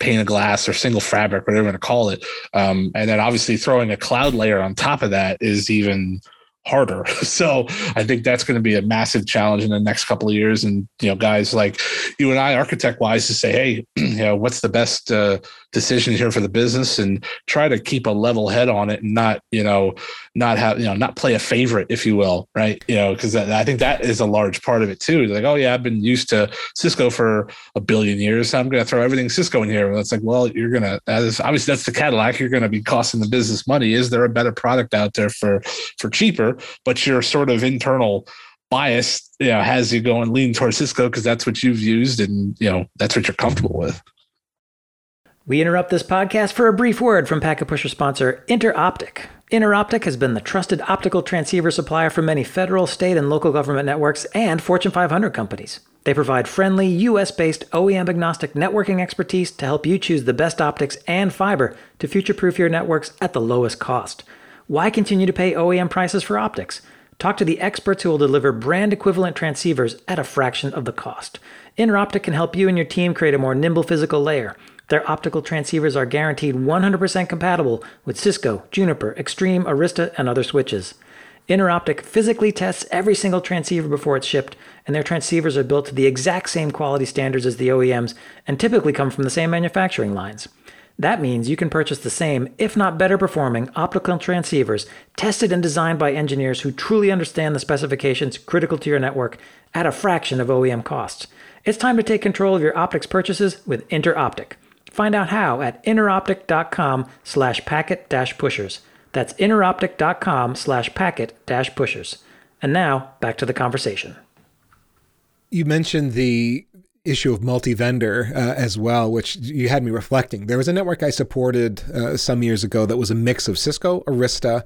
pane of glass or single fabric, whatever you want to call it. Um, and then obviously throwing a cloud layer on top of that is even harder. So I think that's going to be a massive challenge in the next couple of years. And you know, guys like you and I, architect wise, to say, hey, you know, what's the best uh, decision here for the business, and try to keep a level head on it, and not you know, not have you know, not play a favorite, if you will, right? You know, because I think that is a large part of it too. Like, oh yeah, I've been used to Cisco for a billion years. So I'm going to throw everything Cisco in here. And it's like, well, you're going to obviously that's the Cadillac. You're going to be costing the business money. Is there a better product out there for for cheaper? But your sort of internal bias, you know, has you going lean towards Cisco because that's what you've used and you know that's what you're comfortable with. We interrupt this podcast for a brief word from Packet Pusher sponsor Interoptic. Interoptic has been the trusted optical transceiver supplier for many federal, state, and local government networks and Fortune 500 companies. They provide friendly, US based, OEM agnostic networking expertise to help you choose the best optics and fiber to future proof your networks at the lowest cost. Why continue to pay OEM prices for optics? Talk to the experts who will deliver brand equivalent transceivers at a fraction of the cost. Interoptic can help you and your team create a more nimble physical layer their optical transceivers are guaranteed 100% compatible with Cisco, Juniper, Extreme, Arista, and other switches. Interoptic physically tests every single transceiver before it's shipped, and their transceivers are built to the exact same quality standards as the OEMs and typically come from the same manufacturing lines. That means you can purchase the same, if not better performing, optical transceivers tested and designed by engineers who truly understand the specifications critical to your network at a fraction of OEM costs. It's time to take control of your optics purchases with InterOptic. Find out how at interoptic.com slash packet dash pushers. That's interoptic.com slash packet dash pushers. And now back to the conversation. You mentioned the issue of multi-vendor uh, as well, which you had me reflecting. There was a network I supported uh, some years ago that was a mix of Cisco, Arista,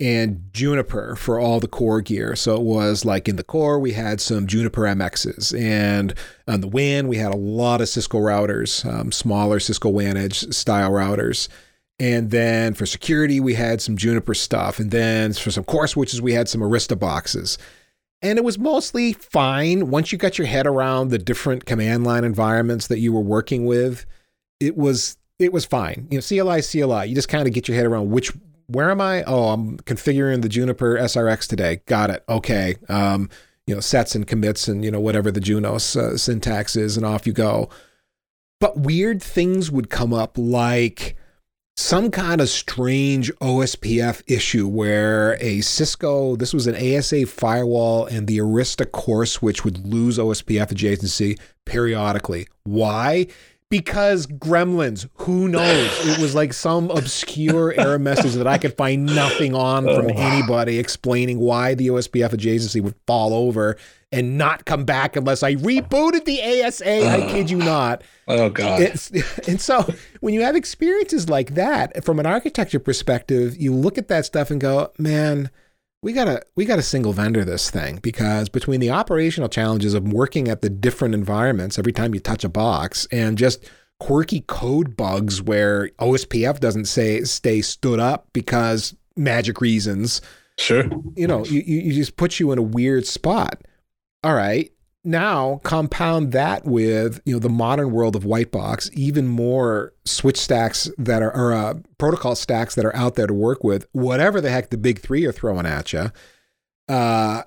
and Juniper for all the core gear. So it was like in the core, we had some Juniper MXs, and on the WAN, we had a lot of Cisco routers, um, smaller Cisco WAN Edge style routers. And then for security, we had some Juniper stuff. And then for some core switches, we had some Arista boxes. And it was mostly fine once you got your head around the different command line environments that you were working with. It was it was fine. You know, CLI, CLI. You just kind of get your head around which where am I? Oh, I'm configuring the Juniper SRX today. Got it. Okay. Um, you know, sets and commits and, you know, whatever the Junos uh, syntax is, and off you go. But weird things would come up like some kind of strange OSPF issue where a Cisco, this was an ASA firewall, and the Arista core switch would lose OSPF adjacency periodically. Why? because gremlins who knows it was like some obscure error message that i could find nothing on from oh. anybody explaining why the ospf adjacency would fall over and not come back unless i rebooted the asa i kid you not oh god it's, and so when you have experiences like that from an architecture perspective you look at that stuff and go man we gotta we gotta single vendor this thing because between the operational challenges of working at the different environments every time you touch a box and just quirky code bugs where OSPF doesn't say stay stood up because magic reasons. Sure. You know, you, you just put you in a weird spot. All right now compound that with you know the modern world of white box even more switch stacks that are or uh, protocol stacks that are out there to work with whatever the heck the big three are throwing at you uh,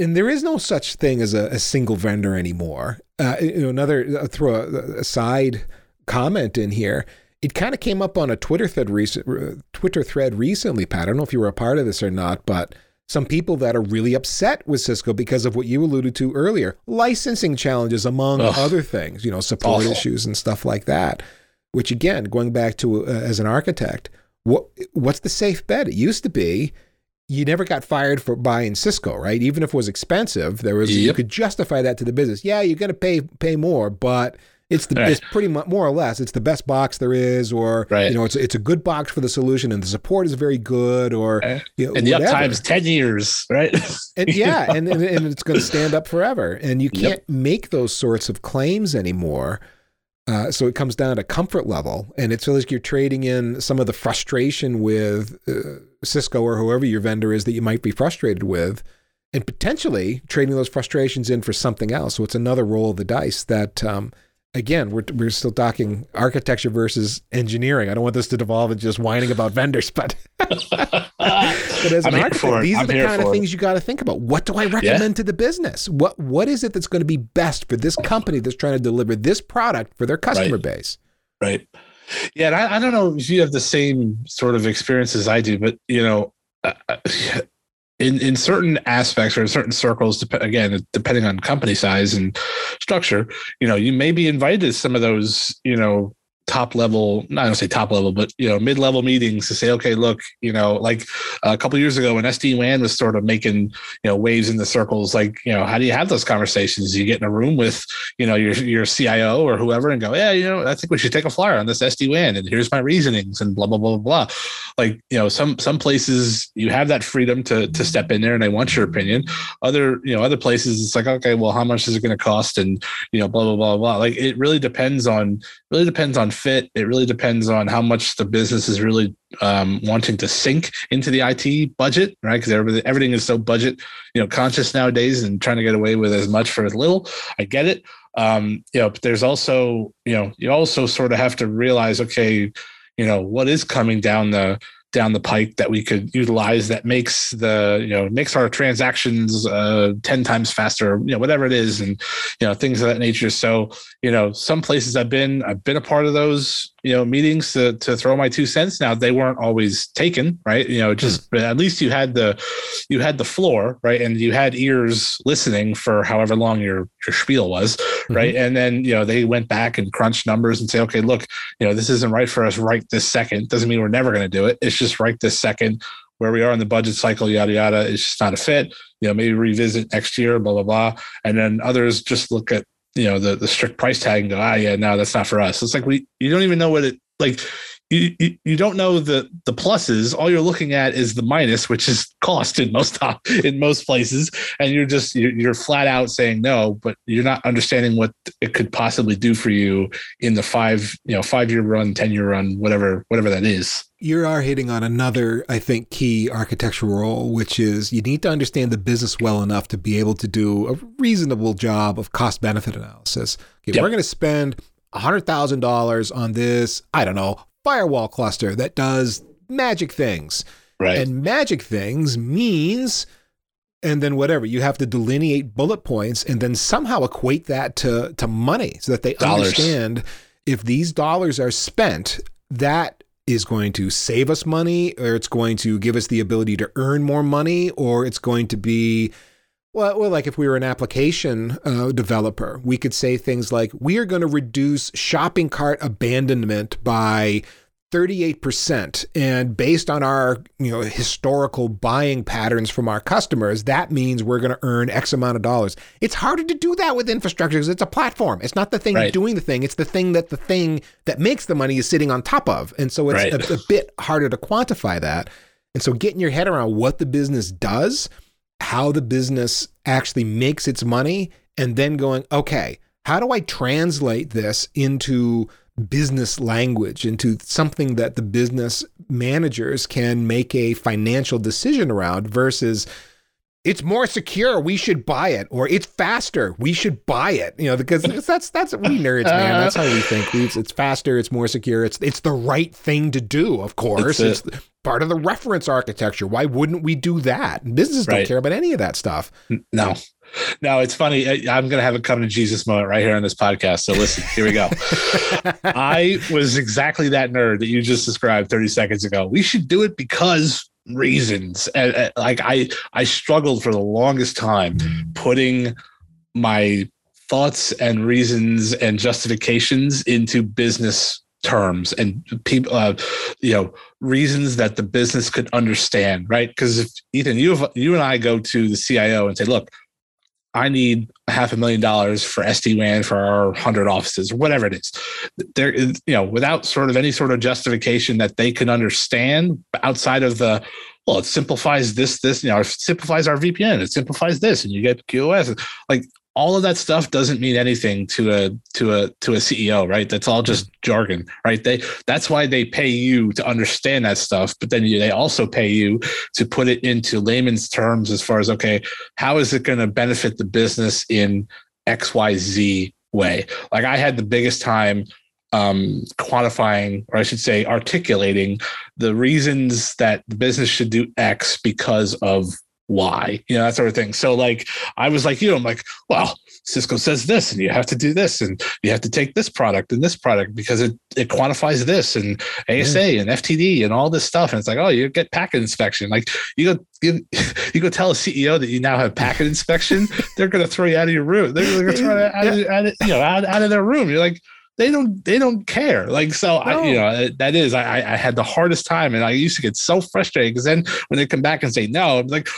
and there is no such thing as a, a single vendor anymore. Uh, you know another uh, throw a, a, side comment in here. It kind of came up on a twitter thread recent uh, twitter thread recently pat. I don't know if you were a part of this or not but some people that are really upset with Cisco because of what you alluded to earlier licensing challenges, among Ugh. other things, you know, support Awful. issues and stuff like that. Which, again, going back to uh, as an architect, what what's the safe bet? It used to be you never got fired for buying Cisco, right? Even if it was expensive, there was yep. you could justify that to the business. Yeah, you're going to pay pay more, but it's the right. it's pretty much more or less it's the best box there is, or right. you know it's it's a good box for the solution, and the support is very good, or you know, and the uptime is ten years, right? and yeah, and, and, and it's going to stand up forever, and you can't yep. make those sorts of claims anymore. Uh, so it comes down to comfort level, and it's like you're trading in some of the frustration with uh, Cisco or whoever your vendor is that you might be frustrated with, and potentially trading those frustrations in for something else. So it's another roll of the dice that um, again, we're we're still talking architecture versus engineering. I don't want this to devolve into just whining about vendors, but but as an architect, these I'm are the kind of things you got to think about. What do I recommend yeah. to the business? What what is it that's going to be best for this company that's trying to deliver this product for their customer right. base? Right. Yeah, and I, I don't know if you have the same sort of experience as I do, but you know, uh, uh in in certain aspects or in certain circles, again, depending on company size and structure, you know, you may be invited to some of those, you know, top level, not gonna say top level, but you know, mid level meetings to say, okay, look, you know, like a couple years ago when SD WAN was sort of making you know waves in the circles, like you know, how do you have those conversations? You get in a room with you know your your CIO or whoever and go, yeah, you know, I think we should take a flyer on this SD WAN, and here's my reasonings, and blah blah blah blah. Blah. Like you know, some some places you have that freedom to to step in there and they want your opinion. Other you know other places it's like, okay, well, how much is it going to cost, and you know, blah blah blah blah. Like it really depends on really depends on fit. It really depends on how much the business is really um, wanting to sink into the IT budget, right? Because everything, everything is so budget, you know, conscious nowadays and trying to get away with as much for as little. I get it. Um, you know, but there's also, you know, you also sort of have to realize, okay, you know, what is coming down the down the pike that we could utilize that makes the you know makes our transactions uh, 10 times faster you know whatever it is and you know things of that nature. So you know some places i've been i've been a part of those you know meetings to to throw my two cents. Now they weren't always taken, right? You know, just mm. at least you had the you had the floor, right, and you had ears listening for however long your your spiel was, mm-hmm. right, and then you know they went back and crunched numbers and say, okay, look, you know this isn't right for us right this second. Doesn't mean we're never going to do it. It's just right this second where we are in the budget cycle, yada yada. It's just not a fit. You know, maybe revisit next year, blah blah blah. And then others just look at you know the the strict price tag and go, ah, yeah, no, that's not for us. It's like we you don't even know what it like you, you, you don't know the the pluses. All you're looking at is the minus, which is cost in most in most places, and you're just you're, you're flat out saying no, but you're not understanding what it could possibly do for you in the five you know five year run, ten year run, whatever whatever that is. You are hitting on another, I think, key architectural role, which is you need to understand the business well enough to be able to do a reasonable job of cost benefit analysis. Okay, yep. we're going to spend $100,000 on this, I don't know, firewall cluster that does magic things. Right. And magic things means and then whatever you have to delineate bullet points and then somehow equate that to to money so that they dollars. understand if these dollars are spent that is going to save us money or it's going to give us the ability to earn more money or it's going to be well, well, like if we were an application uh, developer, we could say things like, we are going to reduce shopping cart abandonment by 38% and based on our you know historical buying patterns from our customers that means we're going to earn x amount of dollars. It's harder to do that with infrastructure because it's a platform. It's not the thing right. doing the thing. It's the thing that the thing that makes the money is sitting on top of. And so it's right. a, a bit harder to quantify that. And so getting your head around what the business does how the business actually makes its money and then going, okay, how do I translate this into business language, into something that the business managers can make a financial decision around versus it's more secure we should buy it or it's faster we should buy it you know because that's that's we nerds man. That's how we think. It's, it's faster it's more secure it's it's the right thing to do of course. it's, it's part of the reference architecture why wouldn't we do that businesses right. don't care about any of that stuff no no, it's funny. I'm going to have a come to Jesus moment right here on this podcast. So listen, here we go. I was exactly that nerd that you just described 30 seconds ago. We should do it because reasons. And, and, like I, I struggled for the longest time putting my thoughts and reasons and justifications into business terms and people, uh, you know, reasons that the business could understand, right? Because if Ethan, you you and I go to the CIO and say, look. I need a half a million dollars for SD WAN for our hundred offices, or whatever it is. There is, you know, without sort of any sort of justification that they can understand outside of the, well, it simplifies this, this, you know, it simplifies our VPN, it simplifies this, and you get QoS. Like all of that stuff doesn't mean anything to a to a to a CEO, right? That's all just jargon, right? They that's why they pay you to understand that stuff, but then you, they also pay you to put it into layman's terms as far as okay, how is it going to benefit the business in X Y Z way? Like I had the biggest time um, quantifying, or I should say, articulating the reasons that the business should do X because of why, you know, that sort of thing. So like I was like, you know, I'm like, well, Cisco says this and you have to do this and you have to take this product and this product because it, it quantifies this and ASA mm. and FTD and all this stuff. And it's like, oh, you get packet inspection. Like you go you, you go tell a CEO that you now have packet inspection, they're gonna throw you out of your room. They're gonna throw you out, of, out of, you know, out, out of their room. You're like, they don't they don't care. Like so no. I, you know that is I, I had the hardest time and i used to get so frustrated because then when they come back and say no i'm like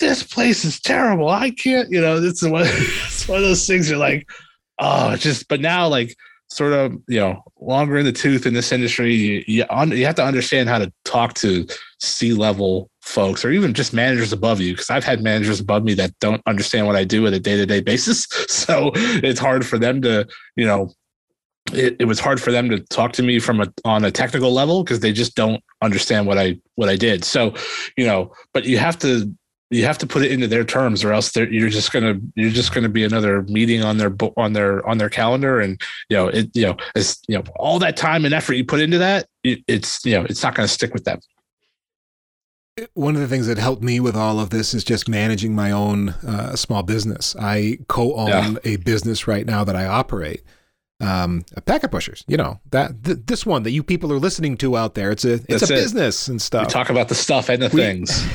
this place is terrible. I can't you know it's one, it's one of those things you're like oh just but now like sort of you know longer in the tooth in this industry you, you, un, you have to understand how to talk to c level folks or even just managers above you because i've had managers above me that don't understand what i do on a day-to-day basis. So it's hard for them to you know it, it was hard for them to talk to me from a on a technical level because they just don't understand what I what I did. So, you know, but you have to you have to put it into their terms or else you're just gonna you're just gonna be another meeting on their on their on their calendar and you know it you know it's you know all that time and effort you put into that it, it's you know it's not gonna stick with them one of the things that helped me with all of this is just managing my own uh, small business. I co-own yeah. a business right now that I operate, um, a Packet Pushers. You know that th- this one that you people are listening to out there. It's a it's That's a it. business and stuff. We talk about the stuff and the we, things.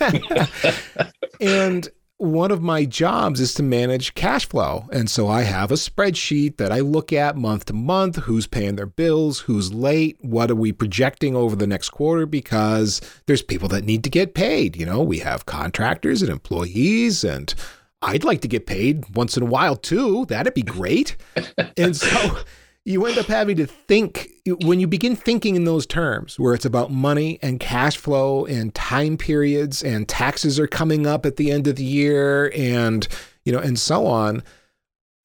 and one of my jobs is to manage cash flow. And so I have a spreadsheet that I look at month to month who's paying their bills, who's late, what are we projecting over the next quarter because there's people that need to get paid. You know, we have contractors and employees and I'd like to get paid once in a while too. That'd be great. and so you end up having to think when you begin thinking in those terms where it's about money and cash flow and time periods and taxes are coming up at the end of the year and you know and so on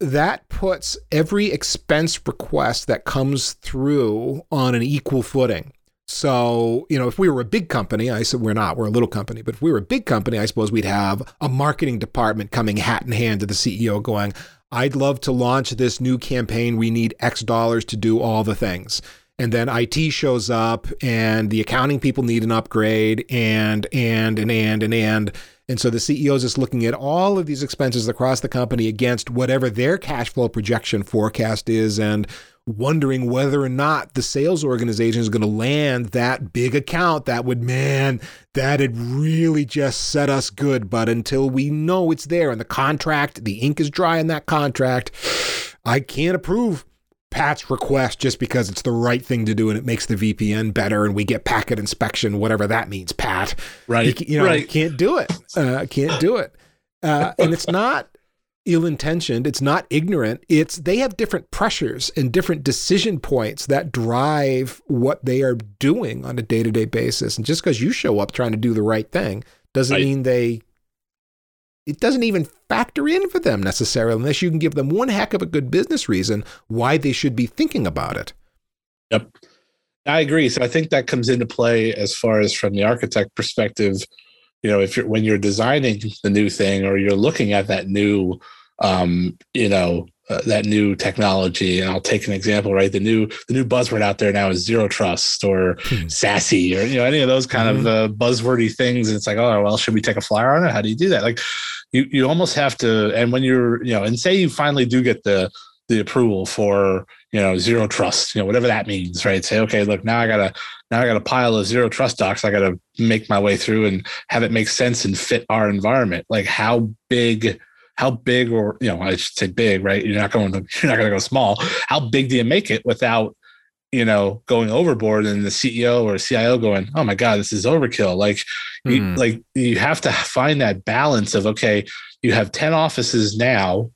that puts every expense request that comes through on an equal footing so, you know, if we were a big company, I said we're not, we're a little company, but if we were a big company, I suppose we'd have a marketing department coming hat in hand to the CEO going, I'd love to launch this new campaign. We need X dollars to do all the things. And then IT shows up and the accounting people need an upgrade and, and, and, and, and, and. And so the CEO is just looking at all of these expenses across the company against whatever their cash flow projection forecast is and wondering whether or not the sales organization is going to land that big account that would, man, that'd really just set us good. But until we know it's there and the contract, the ink is dry in that contract, I can't approve Pat's request just because it's the right thing to do and it makes the VPN better and we get packet inspection, whatever that means, Pat. Right. You, you know, right. can't do it. Uh, can't do it. Uh, and it's not ill-intentioned it's not ignorant it's they have different pressures and different decision points that drive what they are doing on a day-to-day basis. And just because you show up trying to do the right thing doesn't right. mean they it doesn't even factor in for them necessarily unless you can give them one heck of a good business reason why they should be thinking about it. Yep. I agree. So i think that comes into play as far as from the architect perspective you know if you're when you're designing the new thing or you're looking at that new um, you know uh, that new technology and i'll take an example right the new the new buzzword out there now is zero trust or hmm. SASE or you know any of those kind mm-hmm. of uh, buzzwordy things and it's like oh well should we take a flyer on it how do you do that like you you almost have to and when you're you know and say you finally do get the the approval for you know zero trust you know whatever that means right? Say okay look now i gotta now i got a pile of zero trust docs. I gotta make my way through and have it make sense and fit our environment. Like how big how big or you know i should say big right? You're not going to you're not going to go small. How big do you make it without you know going overboard and the ceo or cio going oh my god this is overkill. Like mm. you, hmm. like you have to find that balance of okay you have 10 offices now.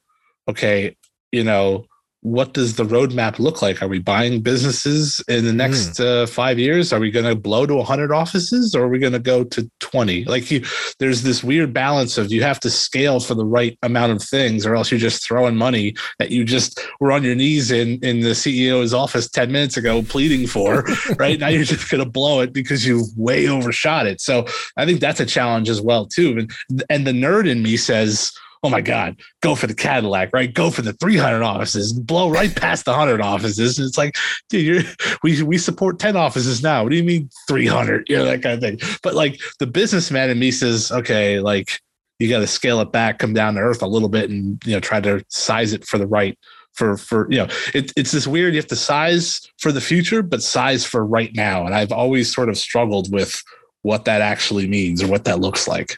Okay you know what does the roadmap look like? Are we buying businesses in the next mm. uh, five years? Are we going to blow to 100 offices or are we going to go to 20? Like, you, there's this weird balance of you have to scale for the right amount of things, or else you're just throwing money that you just were on your knees in in the CEO's office 10 minutes ago pleading for. right now, you're just going to blow it because you way overshot it. So I think that's a challenge as well too. And and the nerd in me says oh my God, go for the Cadillac, right? Go for the 300 offices, blow right past the 100 offices. And it's like, dude, we, we support 10 offices now. What do you mean 300? You know, that kind of thing. But like the businessman in me says, okay, like you got to scale it back, come down to earth a little bit and, you know, try to size it for the right for for you know it, it's this weird you have to size for the future but size for right now and i've always sort of struggled with what that actually means or what that looks like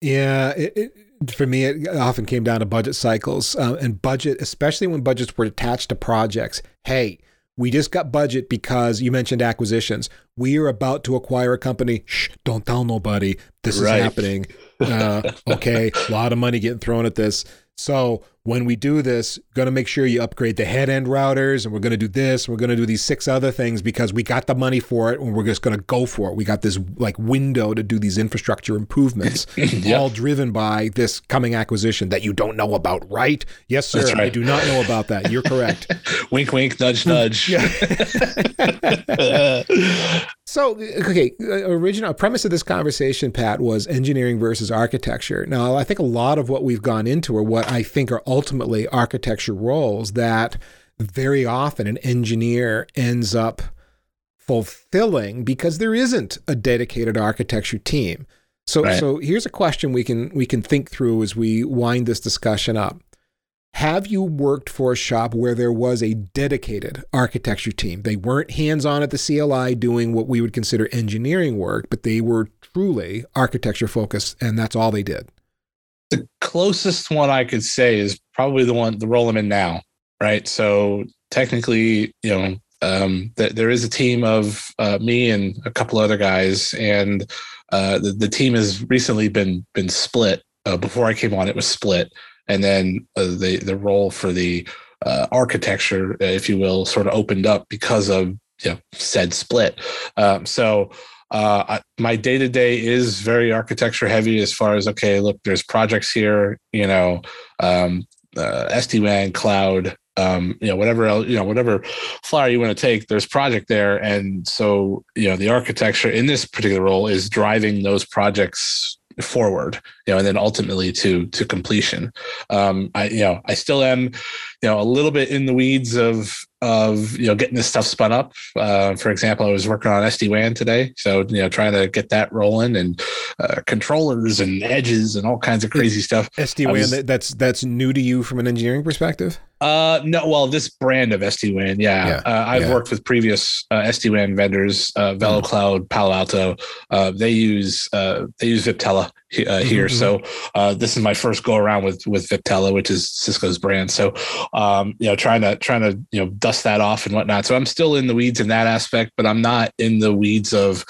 yeah it, it, for me, it often came down to budget cycles uh, and budget, especially when budgets were attached to projects. Hey, we just got budget because you mentioned acquisitions. We are about to acquire a company. Shh, don't tell nobody. This right. is happening. Uh, okay, a lot of money getting thrown at this. So when we do this, going to make sure you upgrade the head end routers, and we're going to do this. We're going to do these six other things because we got the money for it, and we're just going to go for it. We got this like window to do these infrastructure improvements, yep. all driven by this coming acquisition that you don't know about, right? Yes, sir. Right. I do not know about that. You're correct. wink, wink, nudge, nudge. So, okay, uh, original premise of this conversation, Pat, was engineering versus architecture. Now, I think a lot of what we've gone into are what I think are ultimately architecture roles that very often an engineer ends up fulfilling because there isn't a dedicated architecture team. So, right. so here's a question we can we can think through as we wind this discussion up. Have you worked for a shop where there was a dedicated architecture team? They weren't hands on at the CLI doing what we would consider engineering work, but they were truly architecture focused, and that's all they did. The closest one I could say is probably the one, the role I'm in now, right? So technically, you know, um, th- there is a team of uh, me and a couple other guys, and uh, the, the team has recently been been split. Uh, before I came on, it was split, and then uh, the the role for the uh, architecture, if you will, sort of opened up because of you know said split. Um, so. Uh, I, my day to day is very architecture heavy as far as okay, look, there's projects here, you know, um, uh, SD WAN, cloud, um, you know, whatever else, you know, whatever flyer you want to take, there's project there. And so, you know, the architecture in this particular role is driving those projects forward, you know, and then ultimately to to completion. Um, I, you know, I still am, you know, a little bit in the weeds of of you know getting this stuff spun up. Uh, for example, I was working on SD WAN today, so you know trying to get that rolling and uh, controllers and edges and all kinds of crazy stuff. SD WAN that's that's new to you from an engineering perspective. Uh, no, well, this brand of SD WAN, yeah. yeah uh, I've yeah. worked with previous uh, SD WAN vendors, uh, VeloCloud, mm-hmm. Palo Alto. Uh, they use uh, they use Viptela uh, mm-hmm, here, mm-hmm. so uh, this is my first go around with with Viptela, which is Cisco's brand. So, um, you know, trying to trying to you know dust that off and whatnot. So I'm still in the weeds in that aspect, but I'm not in the weeds of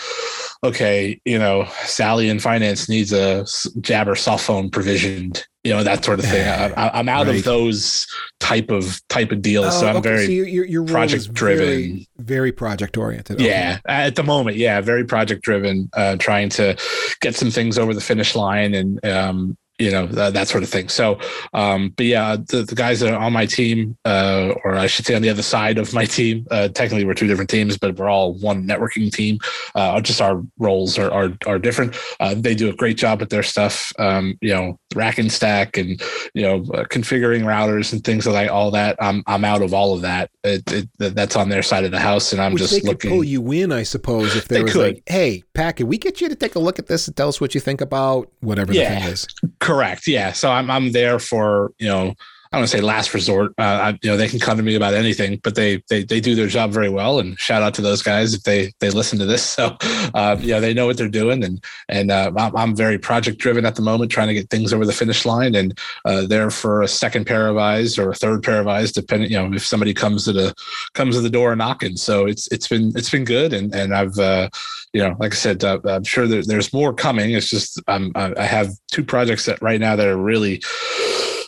okay, you know, Sally in finance needs a Jabber soft phone provisioned, you know, that sort of thing. I, am out right. of those type of type of deals, oh, so I'm okay. very so your, your project driven, very, very, project oriented. Yeah, at the moment, yeah, very project driven, uh, trying to get some things over the finish line and um, you know that, that sort of thing. So um but yeah the, the guys that are on my team uh or i should say on the other side of my team uh technically we're two different teams but we're all one networking team. Uh just our roles are are, are different. Uh, they do a great job with their stuff um you know rack and stack and you know uh, configuring routers and things like all that. I'm i'm out of all of that. It, it, that's on their side of the house and i'm Which just they looking could pull you in i suppose if there was could. like hey pat can we get you to take a look at this and tell us what you think about whatever yeah. the thing is Correct. Yeah. So I'm I'm there for you know I don't want to say last resort. Uh, I, you know, they can come to me about anything, but they they they do their job very well. And shout out to those guys if they they listen to this. So, uh, yeah, they know what they're doing. And and uh, I'm, very project driven at the moment, trying to get things over the finish line. And uh, there for a second pair of eyes or a third pair of eyes, depending. You know, if somebody comes to the comes to the door knocking. So it's it's been it's been good. And and I've uh, you know, like I said, uh, I'm sure there, there's more coming. It's just I'm I have two projects that right now that are really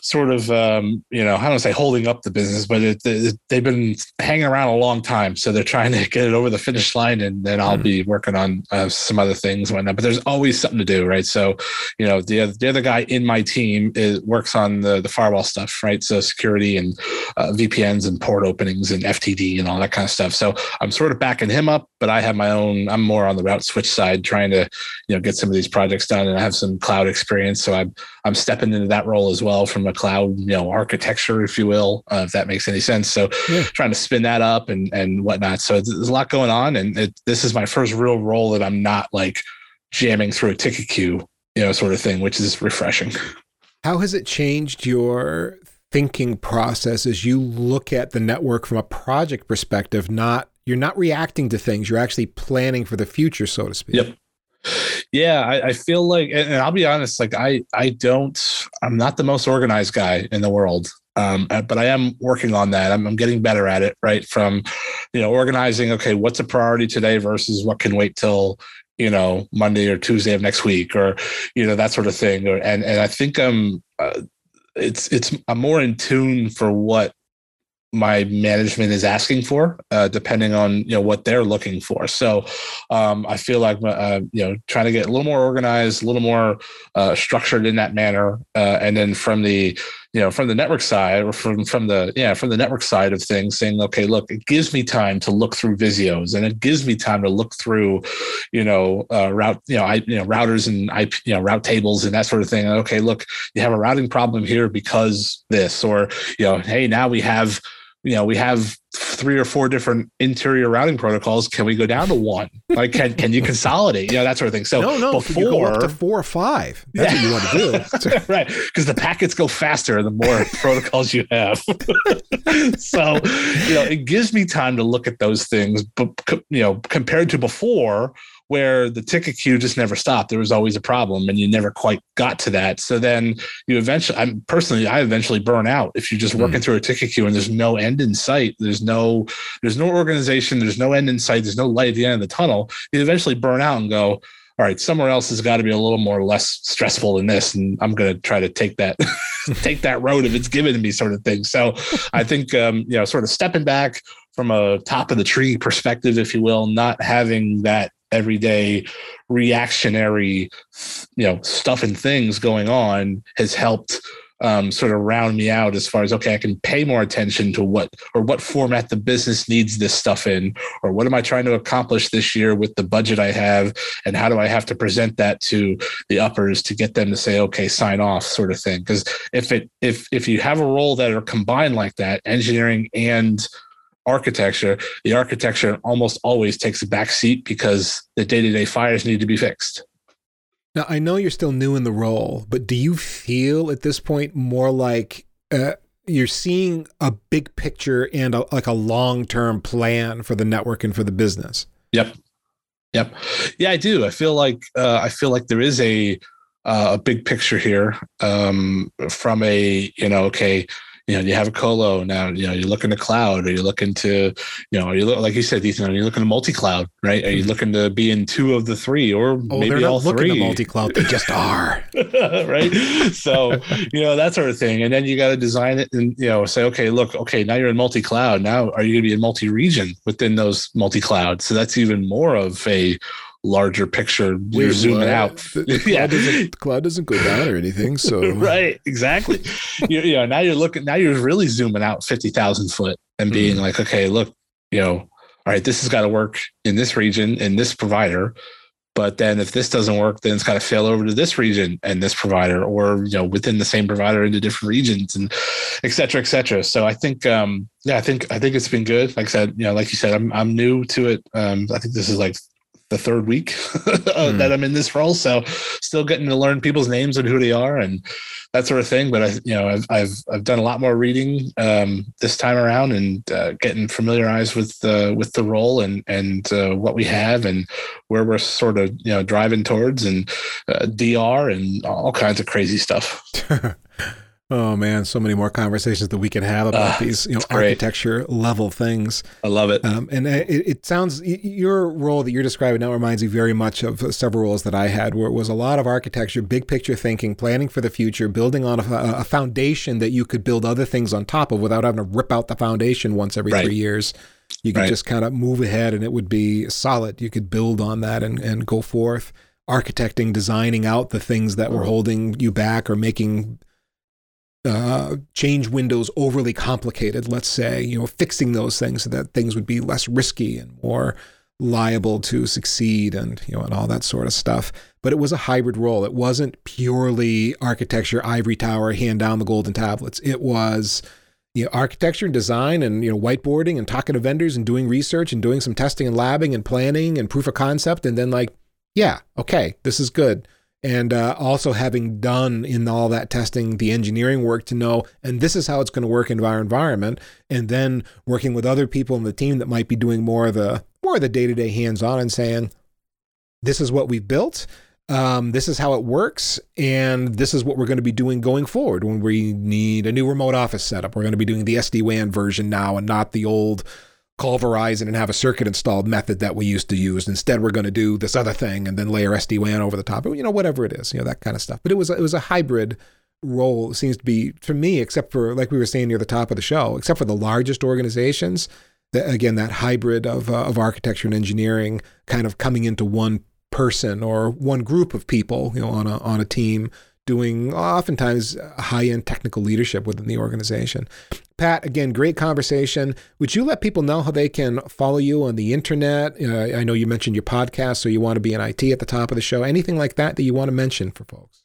sort of um, you know I don't say holding up the business, but it, it, they've been hanging around a long time, so they're trying to get it over the finish line, and then I'll mm be working on uh, some other things whatnot. But there's always something to do, right? So you know the other, the other guy in my team is works on the the firewall stuff, right? So security and uh, VPNs and port openings and FTD and all that kind of stuff. So I'm sort of backing him up, but I have my own. I'm more on the route switch side, trying to you know get some of these projects done, and I have some cloud experience, so I'm I'm stepping into that role as well from a cloud, you know, architecture, if you will, uh, if that makes any sense. So yeah. trying to spin that up and and whatnot. So there's a lot going on, and it, this is my first real role that I'm not like jamming through a ticket queue, you know, sort of thing, which is refreshing. How has it changed your thinking process as you look at the network from a project perspective? Not you're not reacting to things; you're actually planning for the future, so to speak. Yep. Yeah, I, I feel like, and I'll be honest, like I, I don't, I'm not the most organized guy in the world. Um, uh, but I am working on that. I'm, I'm getting better at it, right? From, you know, organizing, okay, what's a priority today versus what can wait till, you know, Monday or Tuesday of next week or, you know, that sort of thing. Or, and, and I think I'm, uh, it's, it's, I'm more in tune for what my management is asking for, uh, depending on you know what they're looking for. So um, I feel like uh, you know trying to get a little more organized, a little more uh, structured in that manner, uh, and then from the you know from the network side or from from the yeah from the network side of things, saying okay, look, it gives me time to look through Visios, and it gives me time to look through you know uh, route you know I you know routers and you know route tables and that sort of thing. Okay, look, you have a routing problem here because this, or you know, hey, now we have you know we have three or four different interior routing protocols. Can we go down to one? Like can, can you consolidate? You know that sort of thing. So no no before go up to four or five. That's yeah. what you want to do. Right because the packets go faster the more protocols you have. So you know it gives me time to look at those things but you know compared to before where the ticket queue just never stopped. There was always a problem and you never quite got to that. So then you eventually, I'm personally, I eventually burn out if you're just working mm. through a ticket queue and there's no end in sight. There's no, there's no organization. There's no end in sight. There's no light at the end of the tunnel. You eventually burn out and go, all right, somewhere else has got to be a little more less stressful than this. And I'm going to try to take that, take that road if it's given to me sort of thing. So I think, um, you know, sort of stepping back from a top of the tree perspective, if you will, not having that everyday reactionary you know stuff and things going on has helped um, sort of round me out as far as okay i can pay more attention to what or what format the business needs this stuff in or what am i trying to accomplish this year with the budget i have and how do i have to present that to the uppers to get them to say okay sign off sort of thing. Because if it if if you have a role that are combined like that engineering and architecture, the architecture almost always takes a back seat because the day to day fires need to be fixed. Now, I know you're still new in the role, but do you feel at this point more like uh, you're seeing a big picture and a, like a long term plan for the network and for the business? Yep. Yep. Yeah, I do. I feel like uh, I feel like there is a uh, a big picture here um, from a you know okay you know, you have a colo now, you know, you're looking to cloud or you're looking to, you know, you look like you said, Ethan, are you're looking to multi-cloud, right? Are you mm-hmm. looking to be in two of the three or oh, maybe they're not all looking three? to multi-cloud, they just are. right. So, you know, that sort of thing. And then you got to design it and, you know, say, okay, look, okay, now you're in multi-cloud. Now are you going to be in multi-region within those multi-cloud? So that's even more of a larger picture. You're Wait, zooming out. The, the, yeah. cloud the, cloud doesn't go down or anything. So right, exactly. you, you know, now you're looking. Now you're really zooming out fifty thousand foot and being mm. like, okay, look, you know, all right, this has got to work in this region in this provider. But then if this doesn't work, then it's got to fail over to this region and this provider, or you know, within the same provider into different regions and et cetera, et cetera. So I think um yeah, I think I think it's been good. Like I said, you know, like you said, I'm I'm new to it. Um, I think this is like the third week mm. that I'm in this role. So still getting to learn people's names and who they are and that sort of thing. But I, you know, I've, I've, I've done a lot more reading um, this time around and uh, getting familiarized with the, with the role and, and uh, what we have and where we're sort of, you know, driving towards and uh, DR and all kinds of crazy stuff. Oh man, so many more conversations that we can have about uh, these, you know, architecture level things. I love it. Um, and it, it, sounds your role that you're describing now reminds me very much of several roles that I had, where it was a lot of architecture, big picture thinking, planning for the future, building on a, a foundation that you could build other things on top of without having to rip out the foundation once every right. three years. You could right. just kind of move ahead, and it would be solid. You could build on that and and go forth. Architecting, designing out the things that were holding you back or making uh, change windows overly complicated, let's say, you know, fixing those things so that things would be less risky and more liable to succeed and, you know, and all that sort of stuff. But it was a hybrid role. It wasn't purely architecture, ivory tower, hand down the golden tablets. It was, you know, architecture and design and, you know, whiteboarding and talking to vendors and doing research and doing some testing and labbing and planning and proof of concept. And then like, yeah, okay, this is good and uh, also having done in all that testing the engineering work to know and this is how it's going to work in our environment and then working with other people in the team that might be doing more of the more of the day-to-day hands-on and saying this is what we've built um, this is how it works and this is what we're going to be doing going forward. When we need a new remote office setup we're going to be doing the sd-wan version now and not the old call Verizon and have a circuit installed method that we used to use. Instead, we're going to do this other thing and then layer SD WAN over the top. You know, whatever it is, you know, that kind of stuff. But it was it was a hybrid role. It seems to be for me, except for like we were saying near the top of the show, except for the largest organizations. That again, that hybrid of uh, of architecture and engineering kind of coming into one person or one group of people, you know, on a on a team doing oftentimes high end technical leadership within the organization. Pat, again, great conversation. Would you let people know how they can follow you on the internet? Uh, I know you mentioned your podcast, so you want to be in IT at the top of the show. Anything like that that you want to mention for folks?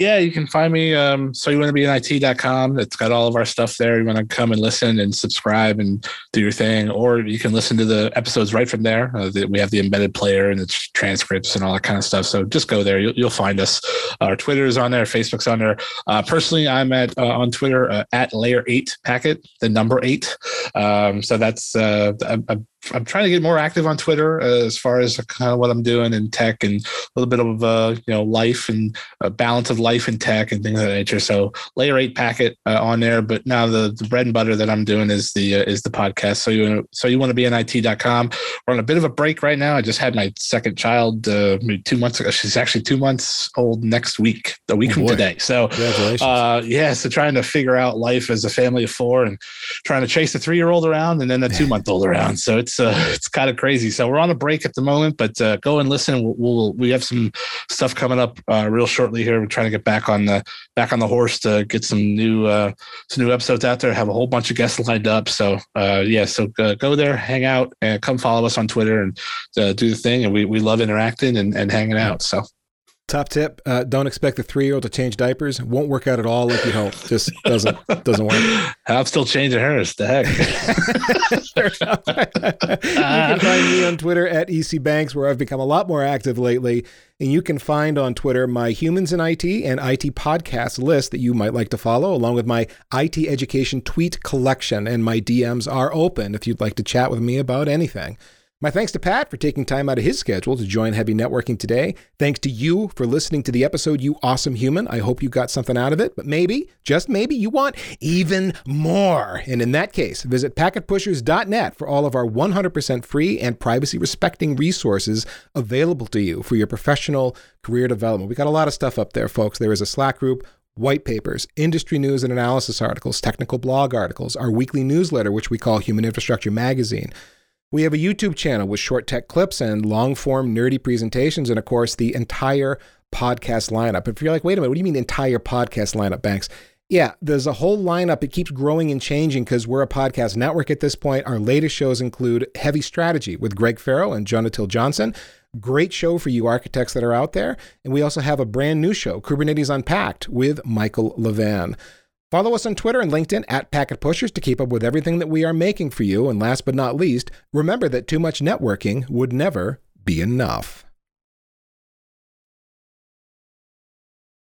Yeah, you can find me. Um, so you want to be in IT.com. It's got all of our stuff there. You want to come and listen and subscribe and do your thing, or you can listen to the episodes right from there. Uh, the, we have the embedded player and the transcripts and all that kind of stuff. So just go there. You'll, you'll find us. Our Twitter is on there. Facebook's on there. Uh, personally, I'm at uh, on Twitter uh, at layer eight packet, the number eight. Um, so that's uh, I'm, I'm trying to get more active on Twitter uh, as far as kind of what I'm doing in tech and a little bit of uh, you know life and a balance of life and tech and things of that nature. So layer eight packet uh, on there, but now the, the bread and butter that I'm doing is the uh, is the podcast. So you so you want to be in IT.com. We're on a bit of a break right now. I just had my second child uh, two months ago. She's actually two months old next week, a week oh, from boy. today. So uh, yeah, so trying to figure out life as a family of four and trying to chase a three year old around and then a two month old around. So it's it's uh, it's kind of crazy. So we're on a break at the moment, but uh, go and listen. We'll, we'll, we have some stuff coming up uh, real shortly here. We're trying to get back on the back on the horse to get some new uh, some new episodes out there. Have a whole bunch of guests lined up. So uh, yeah, so uh, go there, hang out, and come follow us on Twitter and uh, do the thing. And we we love interacting and, and hanging out. So. Top tip: uh, Don't expect the three-year-old to change diapers. Won't work out at all like you hope. Just doesn't doesn't work. I'm still changing hers. The heck. you can find me on Twitter at ecbanks, where I've become a lot more active lately. And you can find on Twitter my Humans in IT and IT podcast list that you might like to follow, along with my IT education tweet collection. And my DMs are open if you'd like to chat with me about anything. My thanks to Pat for taking time out of his schedule to join Heavy Networking today. Thanks to you for listening to the episode, you awesome human. I hope you got something out of it, but maybe, just maybe, you want even more. And in that case, visit packetpushers.net for all of our 100% free and privacy respecting resources available to you for your professional career development. We got a lot of stuff up there, folks. There is a Slack group white papers, industry news and analysis articles, technical blog articles, our weekly newsletter, which we call Human Infrastructure Magazine. We have a YouTube channel with short tech clips and long form nerdy presentations, and of course, the entire podcast lineup. If you're like, wait a minute, what do you mean entire podcast lineup, Banks? Yeah, there's a whole lineup. It keeps growing and changing because we're a podcast network at this point. Our latest shows include Heavy Strategy with Greg Ferro and Johna Till Johnson. Great show for you architects that are out there. And we also have a brand new show, Kubernetes Unpacked, with Michael Levan. Follow us on Twitter and LinkedIn at Packet Pushers to keep up with everything that we are making for you. And last but not least, remember that too much networking would never be enough.